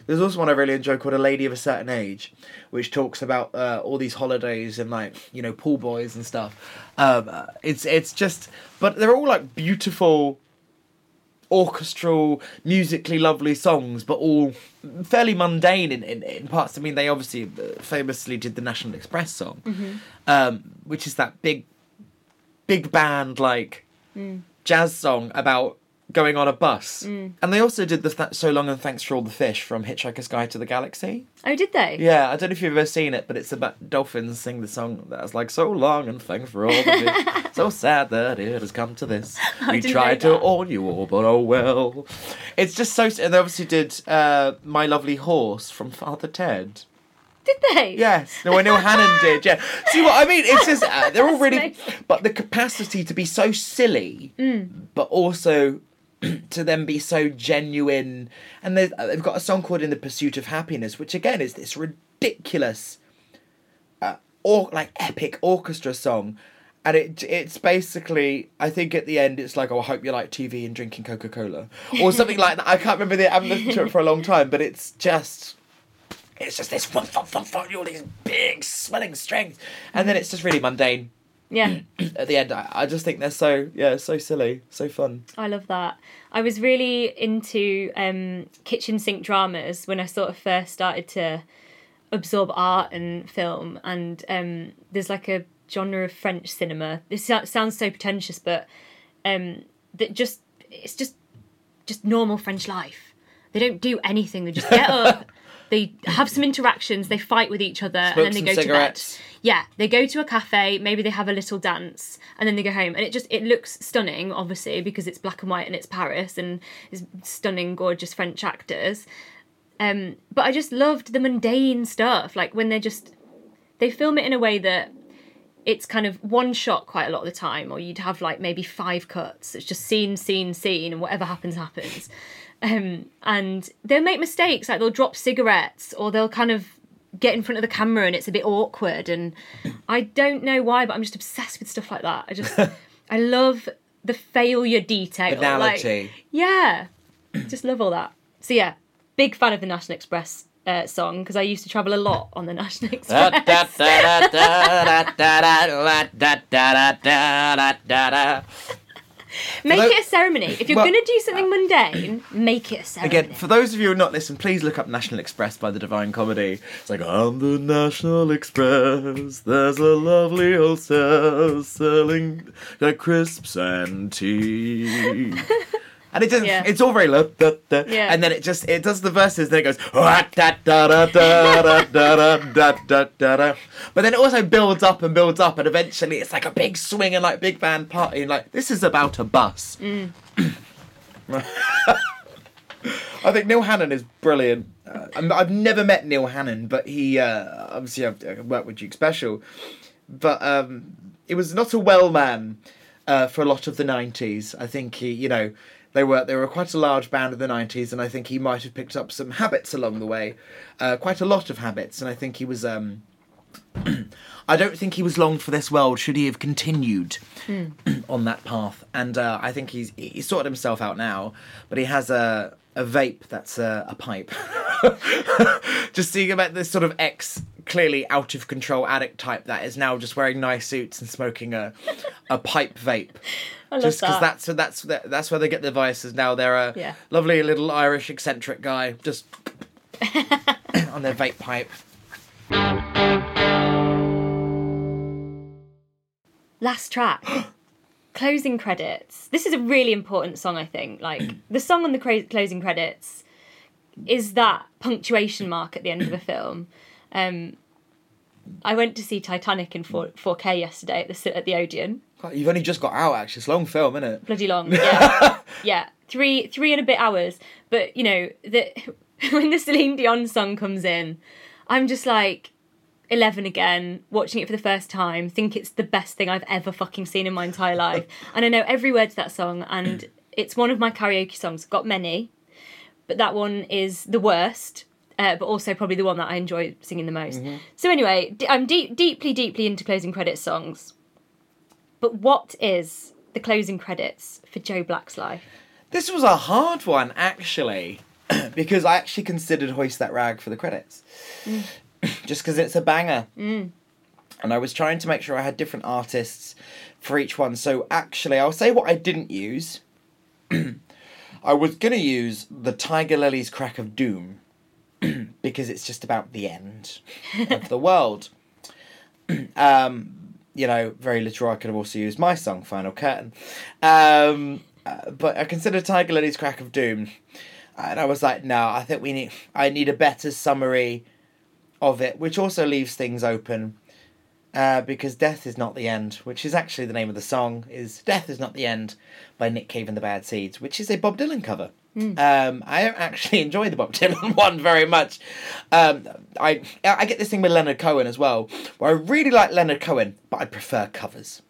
There's also one I really enjoy called A Lady of a Certain Age, which talks about uh, all these holidays and like you know pool boys and stuff. Um, it's it's just, but they're all like beautiful, orchestral, musically lovely songs, but all fairly mundane in, in, in parts. I mean, they obviously uh, famously did the National Express song, mm-hmm. um, which is that big, big band like mm. jazz song about going on a bus. Mm. And they also did the th- So Long and Thanks for All the Fish from Hitchhiker's Guide to the Galaxy. Oh, did they? Yeah, I don't know if you've ever seen it, but it's about dolphins sing the song that's like, So long and thanks for all the fish. so sad that it has come to this. we tried to warn you all, but oh well. It's just so. And they obviously did uh, My Lovely Horse from Father Ted. Did they? Yes. No, I know Hannon did. Yeah. See what I mean? It's just uh, they're all really, but the capacity to be so silly, mm. but also to then be so genuine. And they've got a song called "In the Pursuit of Happiness," which again is this ridiculous, uh, or like epic orchestra song. And it it's basically I think at the end it's like oh I hope you like TV and drinking Coca Cola or something like that. I can't remember the I haven't listened to it for a long time, but it's just it's just this fun, fun, fun, fun, all these big swelling strings, and then it's just really mundane. Yeah. At the end, I, I just think they're so yeah, so silly, so fun. I love that. I was really into um, kitchen sink dramas when I sort of first started to absorb art and film, and um, there's like a genre of French cinema. This sounds so pretentious, but um, that just it's just just normal French life They don't do anything. They just get up. They have some interactions. They fight with each other, Smoke and then they go cigarettes. to bed. Yeah, they go to a cafe. Maybe they have a little dance, and then they go home. And it just it looks stunning, obviously, because it's black and white and it's Paris and it's stunning, gorgeous French actors. Um, but I just loved the mundane stuff, like when they're just they film it in a way that it's kind of one shot quite a lot of the time, or you'd have like maybe five cuts. It's just scene, scene, scene, and whatever happens, happens. Um, and they'll make mistakes, like they'll drop cigarettes, or they'll kind of get in front of the camera and it's a bit awkward. And I don't know why, but I'm just obsessed with stuff like that. I just, I love the failure detail. like- yeah, just love all that. So yeah, big fan of the National Express uh, song because I used to travel a lot on the National Express make Although, it a ceremony. If you're well, going to do something uh, mundane, make it a ceremony. Again, for those of you who are not listened, please look up National Express by the Divine Comedy. It's like, on the National Express, there's a lovely old selling the crisps and tea. And it just, Yeah. it's all very low, da, da, Yeah. and then it just, it does the verses, then it goes, da, da, da, da, da, da, da, da, da, da, da." but then it also builds up and builds up, and eventually it's like a big swing and like big band party, and like, this is about a bus. I think Neil Hannon is brilliant. Uh, I'm- I've never met Neil Hannon, but he uh, obviously I've uh, worked with Duke Special, but um, it was not a well man uh, for a lot of the '90s. I think he, you know, they were they were quite a large band in the '90s, and I think he might have picked up some habits along the way, uh, quite a lot of habits, and I think he was. Um, I don't think he was long for this world. Should he have continued on that path? And uh, I think he's he's sorted himself out now. But he has a a vape that's a, a pipe. just seeing about this sort of ex clearly out of control addict type that is now just wearing nice suits and smoking a a pipe vape. I love Just because that. that's that's that's where they get their vices now. They're a Yeah. lovely little Irish eccentric guy just on their vape pipe. Last track. closing credits. This is a really important song, I think. Like the song on the cra- closing credits is that punctuation mark at the end of a film. Um, I went to see Titanic in 4, 4K yesterday at the at the Odeon. God, You've only just got out. Actually, it's a long film, isn't it? bloody long. Yeah, yeah, three three and a bit hours. But you know that when the Celine Dion song comes in, I'm just like eleven again, watching it for the first time. Think it's the best thing I've ever fucking seen in my entire life, and I know every word to that song, and it's one of my karaoke songs. Got many, but that one is the worst. Uh, but also probably the one that I enjoy singing the most. So anyway, d- I'm deep, deeply, deeply into closing credits songs. But what is the closing credits for Joe Black's life? This was a hard one, actually, because I actually considered Hoist That Rag for the credits. Just because it's a banger. And I was trying to make sure I had different artists for each one. So, actually, I'll say what I didn't use. I was going to use the Tiger Lillies Crack of Doom because it's just about the end of the world. um, you know, very literal. I could have also used my song, Final Curtain. Um, but I considered Tiger Lillies Crack of Doom. And I was like, no, I think we need, I need a better summary of it, which also leaves things open. Uh, because Death is Not the End, which is actually the name of the song, is Death is Not the End by Nick Cave and the Bad Seeds, which is a Bob Dylan cover. Um, I don't actually enjoy the Bob Dylan one very much. Um, I I get this thing with Leonard Cohen as well, where I really like Leonard Cohen, but I prefer covers.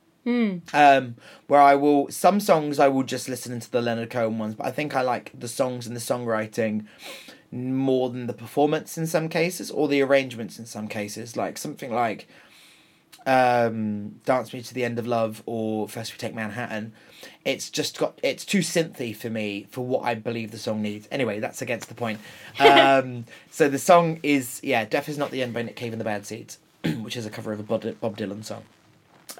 Um, where I will some songs I will just listen to the Leonard Cohen ones, but I think I like the songs and the songwriting more than the performance in some cases or the arrangements in some cases. Like something like um, "Dance Me to the End of Love" or First We Take Manhattan." It's just got it's too synthy for me for what I believe the song needs. Anyway, that's against the point. Um, so the song is yeah, "Death Is Not the End" by Nick Cave and the Bad Seeds, which is a cover of a Bob Dylan song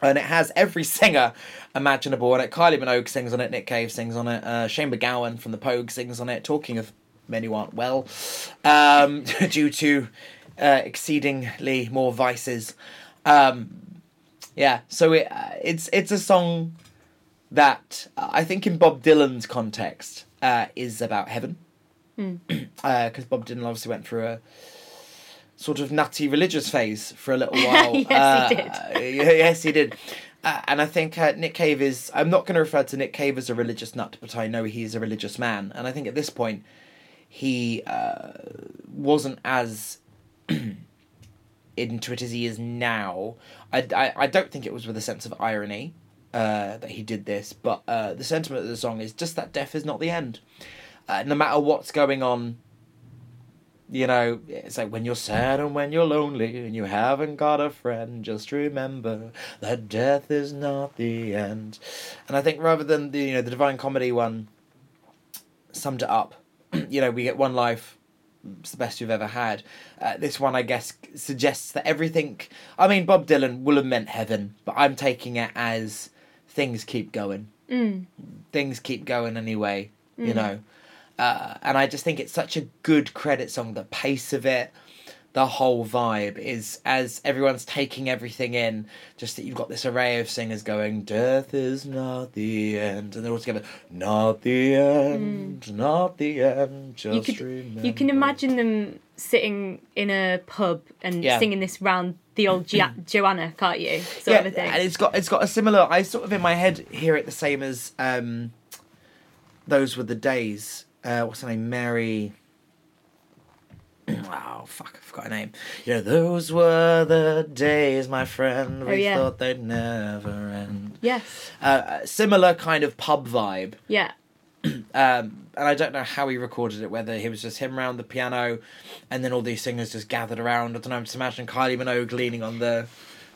and it has every singer imaginable on it. Kylie Minogue sings on it, Nick Cave sings on it, uh, Shane MacGowan from the Pogue sings on it. Talking of men who aren't well, um, due to uh, exceedingly more vices. Um, yeah, so it, uh, it's it's a song that uh, I think in Bob Dylan's context uh, is about heaven. because Bob Dylan obviously went through a sort of nutty religious phase for a little while. Yes, he did. Uh, yes, he did. Uh, and I think uh, Nick Cave is. I'm not going to refer to Nick Cave as a religious nut, but I know he's a religious man. And I think at this point, he uh, wasn't as into it as he is now. I, I, I don't think it was with a sense of irony uh, that he did this, but uh, the sentiment of the song is just that death is not the end. Uh, no matter what's going on, you know, it's like when you're sad and when you're lonely and you haven't got a friend, just remember that death is not the end. And I think rather than the you know the Divine Comedy one summed it up, you know, we get one life. It's the best you've ever had. Uh, this one, I guess, suggests that everything. I mean, Bob Dylan will have meant heaven, but I'm taking it as things keep going. Mm. Things keep going anyway, you know. Uh, and I just think it's such a good credit song. The pace of it, the whole vibe is as everyone's taking everything in. Just that you've got this array of singers going, "Death is not the end," and they're all together, "Not the end, not the end." Just You could remember. you can imagine them sitting in a pub and Yeah. singing this round the old Gia- Joanna, can't you? Sort yeah, of a thing. and it's got it's got a similar. I sort of in my head hear it the same as um, those were the days. Uh, what's her name? Mary. Oh fuck! Forgot her name. You know, those were the days, my friend. We Oh, yeah. thought they'd never end. yes. Uh, similar kind of pub vibe. Yeah. Um, and I don't know how he recorded it, whether it was just him around the piano and then all these singers just gathered around. I don't know, I'm just imagining Kylie Minogue leaning on the.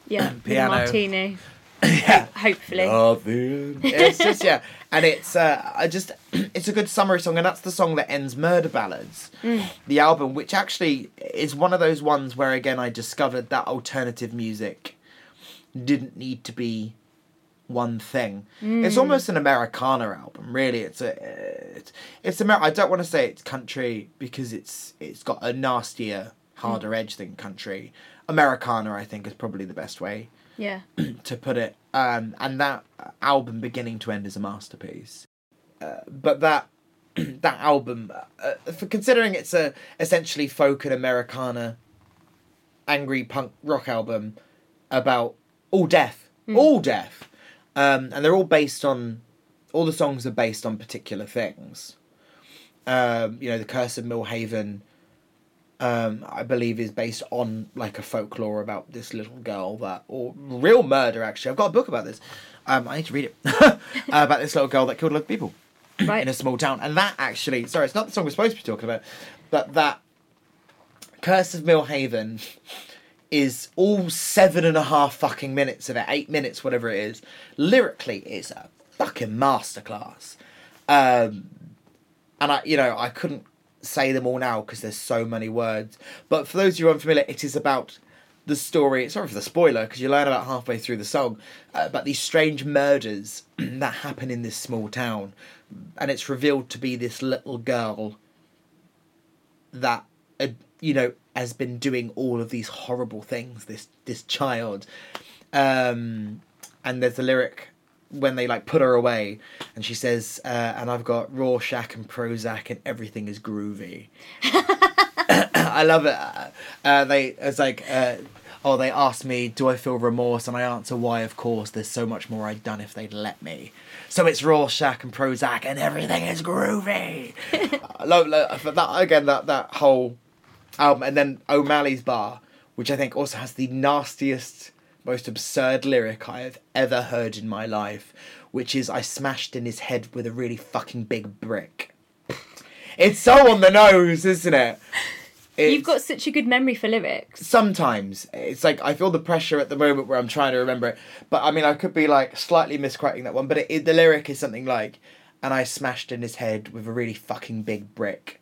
Yeah. A Piano. martini. Yeah. Hopefully. Nothing. It's just yeah, and it's uh, I just it's a good summary song, and that's the song that ends Murder Ballads, mm. the album, which actually is one of those ones where again I discovered that alternative music didn't need to be one thing. It's mm. almost an Americana album, really. It's a it's it's Amer- I don't want to say it's country because it's it's got a nastier, mm. harder edge than country. Americana, I think, is probably the best way Yeah. to put it. Um, and that album, beginning to end, is a masterpiece. Uh, but that that album, uh, for considering it's a essentially folk and Americana, angry punk rock album about all death, all death, um, and they're all based on, all the songs are based on particular things. Um, you know, the Curse of Millhaven. Um, I believe is based on like a folklore about this little girl that, or real murder actually. I've got a book about this. Um, I need to read it uh, about this little girl that killed a lot of people Right. in a small town. And that actually, sorry, it's not the song we're supposed to be talking about, but that Curse of Millhaven is all seven and a half fucking minutes of it, eight minutes, whatever it is. Lyrically, it's a fucking masterclass. Um, and I, you know, I couldn't say them all now because there's so many words. But for those of you unfamiliar, it is about the story. Sorry for the spoiler because you learn about halfway through the song uh, about these strange murders that happen in this small town, and it's revealed to be this little girl that uh, you know has been doing all of these horrible things. This this child, um, and there's a lyric when they like put her away, and she says, uh, "And I've got Rorschach and Prozac, and everything is groovy." I love it. Uh, Uh, they it's like. Uh, Oh, they asked me, do I feel remorse? And I answer, why, of course, there's so much more I'd done if they'd let me. So it's Rorschach and Prozac and everything is groovy. I love, love but that, again, that, that whole album. And then O'Malley's Bar, which I think also has the nastiest, most absurd lyric I have ever heard in my life, which is, I smashed in his head with a really fucking big brick. It's so on the nose, isn't it? You've got such a good memory for lyrics. sometimes it's like I feel the pressure at the moment where I'm trying to remember it. But I mean, I could be like slightly misquoting that one. But it, it, the lyric is something like, "And I smashed in his head with a really fucking big brick."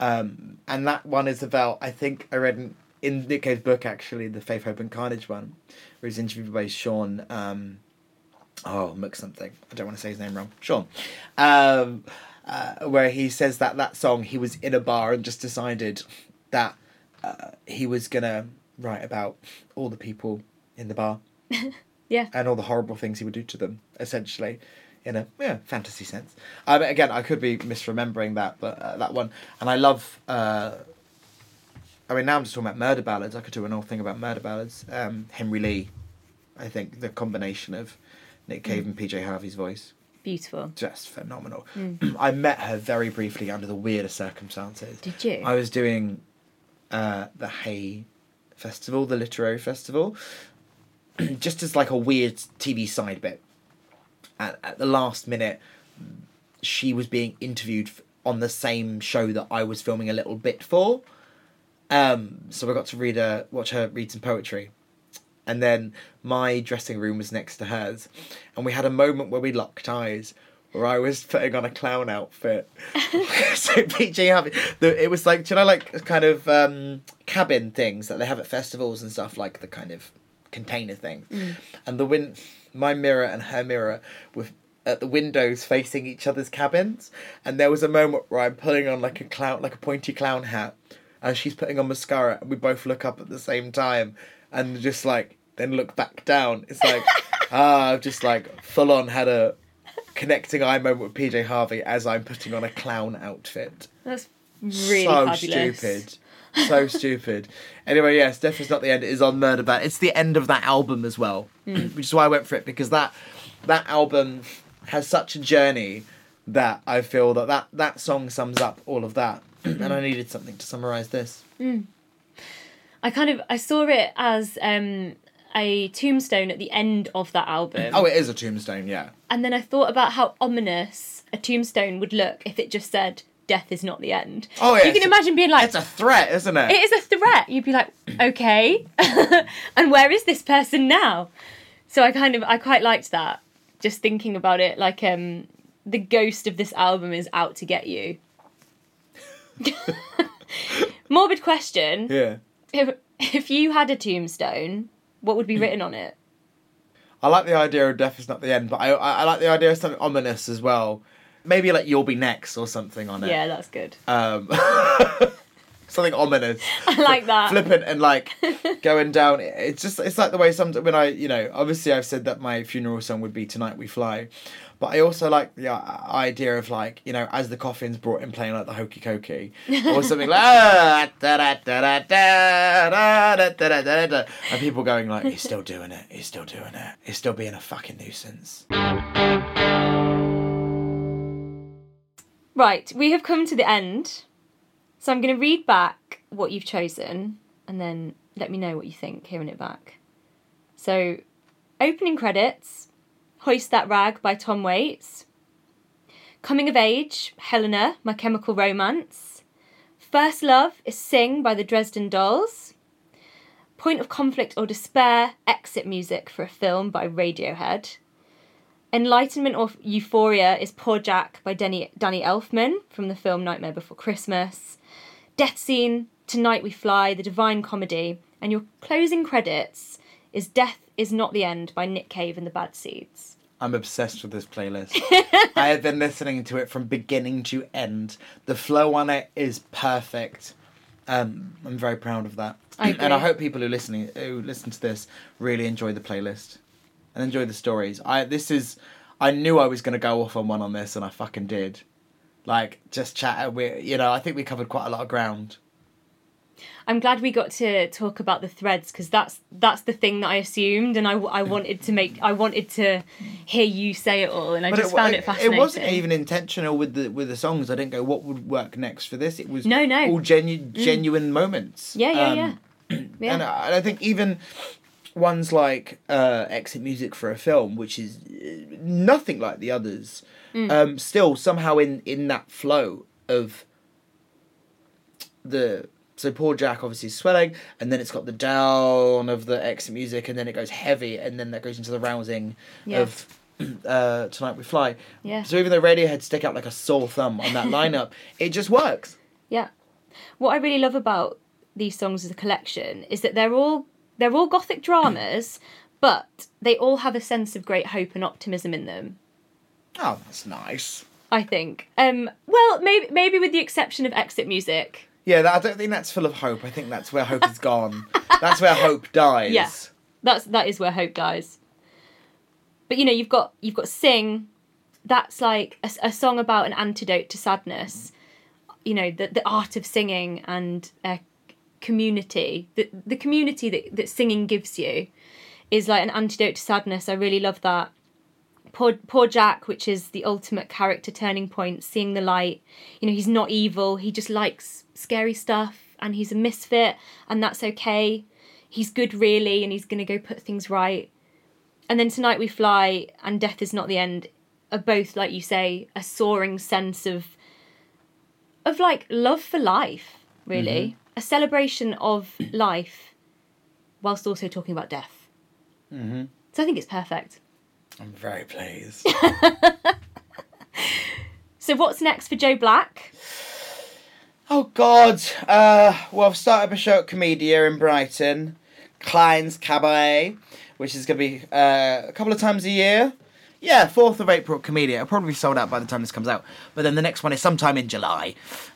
Um, and that one is about I think I read in, in Nick Cave's book actually the Faith, Hope and Carnage one, where he's interviewed by Sean. Um, oh, Mick something. I don't want to say his name wrong. Sean. Um, uh, where he says that that song he was in a bar and just decided that uh, he was gonna write about all the people in the bar Yeah. and all the horrible things he would do to them. Essentially, in a yeah fantasy sense. Um, again, I could be misremembering that, but uh, that one, and I love. Uh, I mean, now I'm just talking about murder ballads. I could do an whole thing about murder ballads. Um, Henry Lee, I think the combination of Nick Cave and PJ Harvey's voice Beautiful. just phenomenal. I met her very briefly under the weirdest circumstances. Did you? I was doing uh, the Hay Festival, the literary festival, just as like a weird TV side bit. At, at the last minute, she was being interviewed on the same show that I was filming a little bit for. Um, so I got to read her, watch her read some poetry. And then my dressing room was next to hers. And we had a moment where we locked eyes where I was putting on a clown outfit. so PJ Harvey, the, it was like, do you know, like kind of um, cabin things that they have at festivals and stuff, like the kind of container thing. And the win, my mirror and her mirror were at the windows facing each other's cabins. And there was a moment where I'm pulling on like a clown, like a pointy clown hat, and she's putting on mascara, and we both look up at the same time, and just like then look back down. It's like ah, I've just like full on had a connecting eye moment with PJ Harvey as I'm putting on a clown outfit. That's really so fabulous. stupid. So stupid. Anyway, yes, Death is not the end. It is on Murder Bad. It's the end of that album as well, Hmm. which is why I went for it because that that album has such a journey that I feel that that, that song sums up all of that, and I needed something to summarize this. I kind of I saw it as um, a tombstone at the end of that album. Oh, it is a tombstone, yeah. And then I thought about how ominous a tombstone would look if it just said death is not the end. Oh, yeah, You can imagine being like It's a threat, isn't it? it is a threat. You'd be like, okay, and where is this person now? So I kind of I quite liked that. Just thinking about it, like um, the ghost of this album is out to get you. Morbid question: yeah. If if you had a tombstone, what would be written on it? I like the idea of death is not the end, but I, I I like the idea of something ominous as well. Maybe like you'll be next or something on it. Yeah, that's good. Um, something ominous. I like that. Flippant and like going down. It's just it's like the way some when I you know obviously I've said that my funeral song would be Tonight We Fly, but I also like the uh, idea of like you know as the coffin's brought in playing like the hokey cokey or something like ah, and people going like he's still doing it, he's still doing it, he's still being a fucking nuisance. Right, we have come to the end. So I'm going to read back what you've chosen and then let me know what you think hearing it back. So, opening credits Hoist That Rag by Tom Waits. Coming of Age, Helena, My Chemical Romance. First Love is Sing by the Dresden Dolls. Point of Conflict or Despair, Exit Music for a Film by Radiohead. Enlightenment or Euphoria is Poor Jack by Danny, Danny Elfman from the film Nightmare Before Christmas. Death Scene, Tonight We Fly, The Divine Comedy. And your closing credits is Death Is Not the End by Nick Cave and the Bad Seeds. I'm obsessed with this playlist. I have been listening to it from beginning to end. The flow on it is perfect. Um, I'm very proud of that. I And I hope people who listening who listen to this really enjoy the playlist and enjoy the stories. I this is I knew I was going to go off on one on this and I fucking did. Like just chat we you know, I think we covered quite a lot of ground. I'm glad we got to talk about the threads because that's that's the thing that I assumed, and I, I wanted to make I wanted to hear you say it all, and I just it, found it fascinating. It wasn't even intentional with the with the songs. I didn't go what would work next for this. It was No, no. all genu- genuine moments. Yeah, yeah, Um, yeah. yeah. And I, and I think even ones like uh, exit music for a film, which is uh, nothing like the others, Mm. um, still somehow in in that flow of the so poor Jack obviously is swelling, and then it's got the down of the exit music, and then it goes heavy, and then that goes into the rousing Yeah. of uh, tonight we fly. Yeah. So even though Radiohead stick out like a sore thumb on that lineup, it just works. Yeah. What I really love about these songs as a collection is that they're all they're all gothic dramas, but they all have a sense of great hope and optimism in them. Oh, that's nice. I think. Um well, maybe maybe with the exception of exit music. Yeah, I don't think that's full of hope. I think that's where hope is gone. that's where hope dies. Yeah. That's that is where hope dies. But you know, you've got you've got Sing, that's like a, a song about an antidote to sadness. You know, the the art of singing and uh, community, the the community that that singing gives you, is like an antidote to sadness. I really love that. Poor, poor Jack, which is the ultimate character turning point, seeing the light. You know, he's not evil. He just likes scary stuff, and he's a misfit, and that's okay. He's good, really, and he's gonna go put things right. And then tonight we fly, and death is not the end. Are both, like you say, a soaring sense of, of like love for life, really, a celebration of life, whilst also talking about death. Mm-hmm. So I think it's perfect. I'm very pleased. So what's next for Joe Black? oh God. Uh, well, I've started a show at Komedia in Brighton, Kleines Kabarett, which is going to be uh, a couple of times a year. Yeah, 4th of April Komedia. It'll probably be sold out by the time this comes out. But then the next one is sometime in July.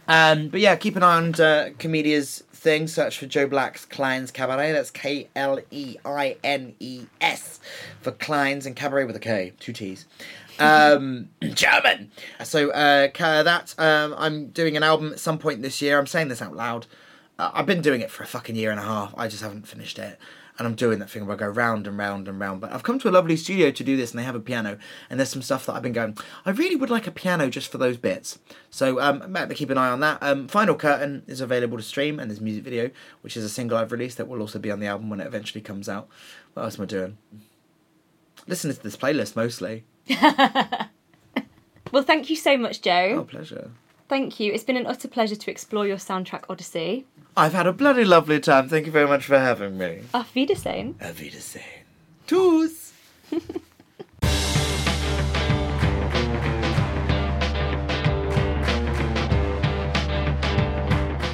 Um, but yeah, keep an eye on uh, Komedia's thing. Search for Joe Black's Kleines Kabarett. That's K L E I N E S for Kleines and Cabaret with a K. Two T's. Um, German. So uh, that um, I'm doing an album at some point this year. I'm saying this out loud. Uh, I've been doing it for a fucking year and a half. I just haven't finished it. And I'm doing that thing where I go round and round and round. But I've come to a lovely studio to do this, and they have a piano. And there's some stuff that I've been going. I really would like a piano just for those bits. So um, keep an eye on that. Um, Final Curtain is available to stream, and there's music video, which is a single I've released that will also be on the album when it eventually comes out. What else am I doing? Listening to this playlist mostly. Well, thank you so much, Joe. Oh, pleasure. Thank you. It's been an utter pleasure to explore your soundtrack odyssey. I've had a bloody lovely time. Thank you very much for having me. Auf Wiedersehen. Auf Wiedersehen. Tschüss.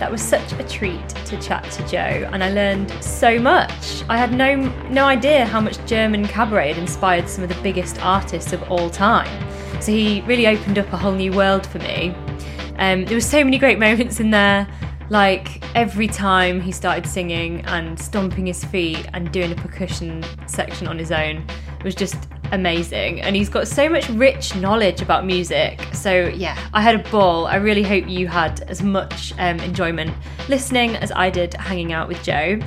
That was such a treat to chat to Joe, and I learned so much. I had no no idea how much German cabaret had inspired some of the biggest artists of all time. So he really opened up a whole new world for me. Um, there were so many great moments in there. Like every time he started singing and stomping his feet and doing a percussion section on his own was just amazing. And he's got so much rich knowledge about music. So, yeah, I had a ball. I really hope you had as much um, enjoyment listening as I did hanging out with Joe.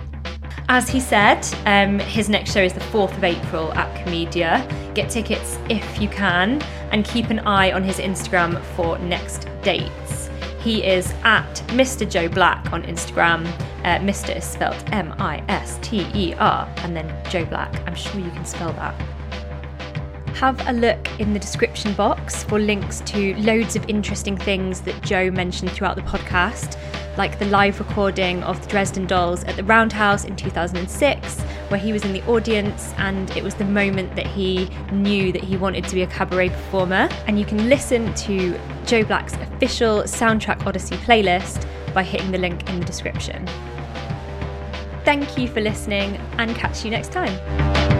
As he said, um, his next show is the 4th of April at Komedia. Get tickets if you can, and keep an eye on his Instagram for next dates. He is at Mr. Joe Black on Instagram. Uh, Mr. is spelled M I S T E R, and then Joe Black. I'm sure you can spell that. Have a look in the description box for links to loads of interesting things that Joe mentioned throughout the podcast, like the live recording of the Dresden Dolls at the Roundhouse in 2006, where he was in the audience and it was the moment that he knew that he wanted to be a cabaret performer. And you can listen to Joe Black's official Soundtrack Odyssey playlist by hitting the link in the description. Thank you for listening and catch you next time.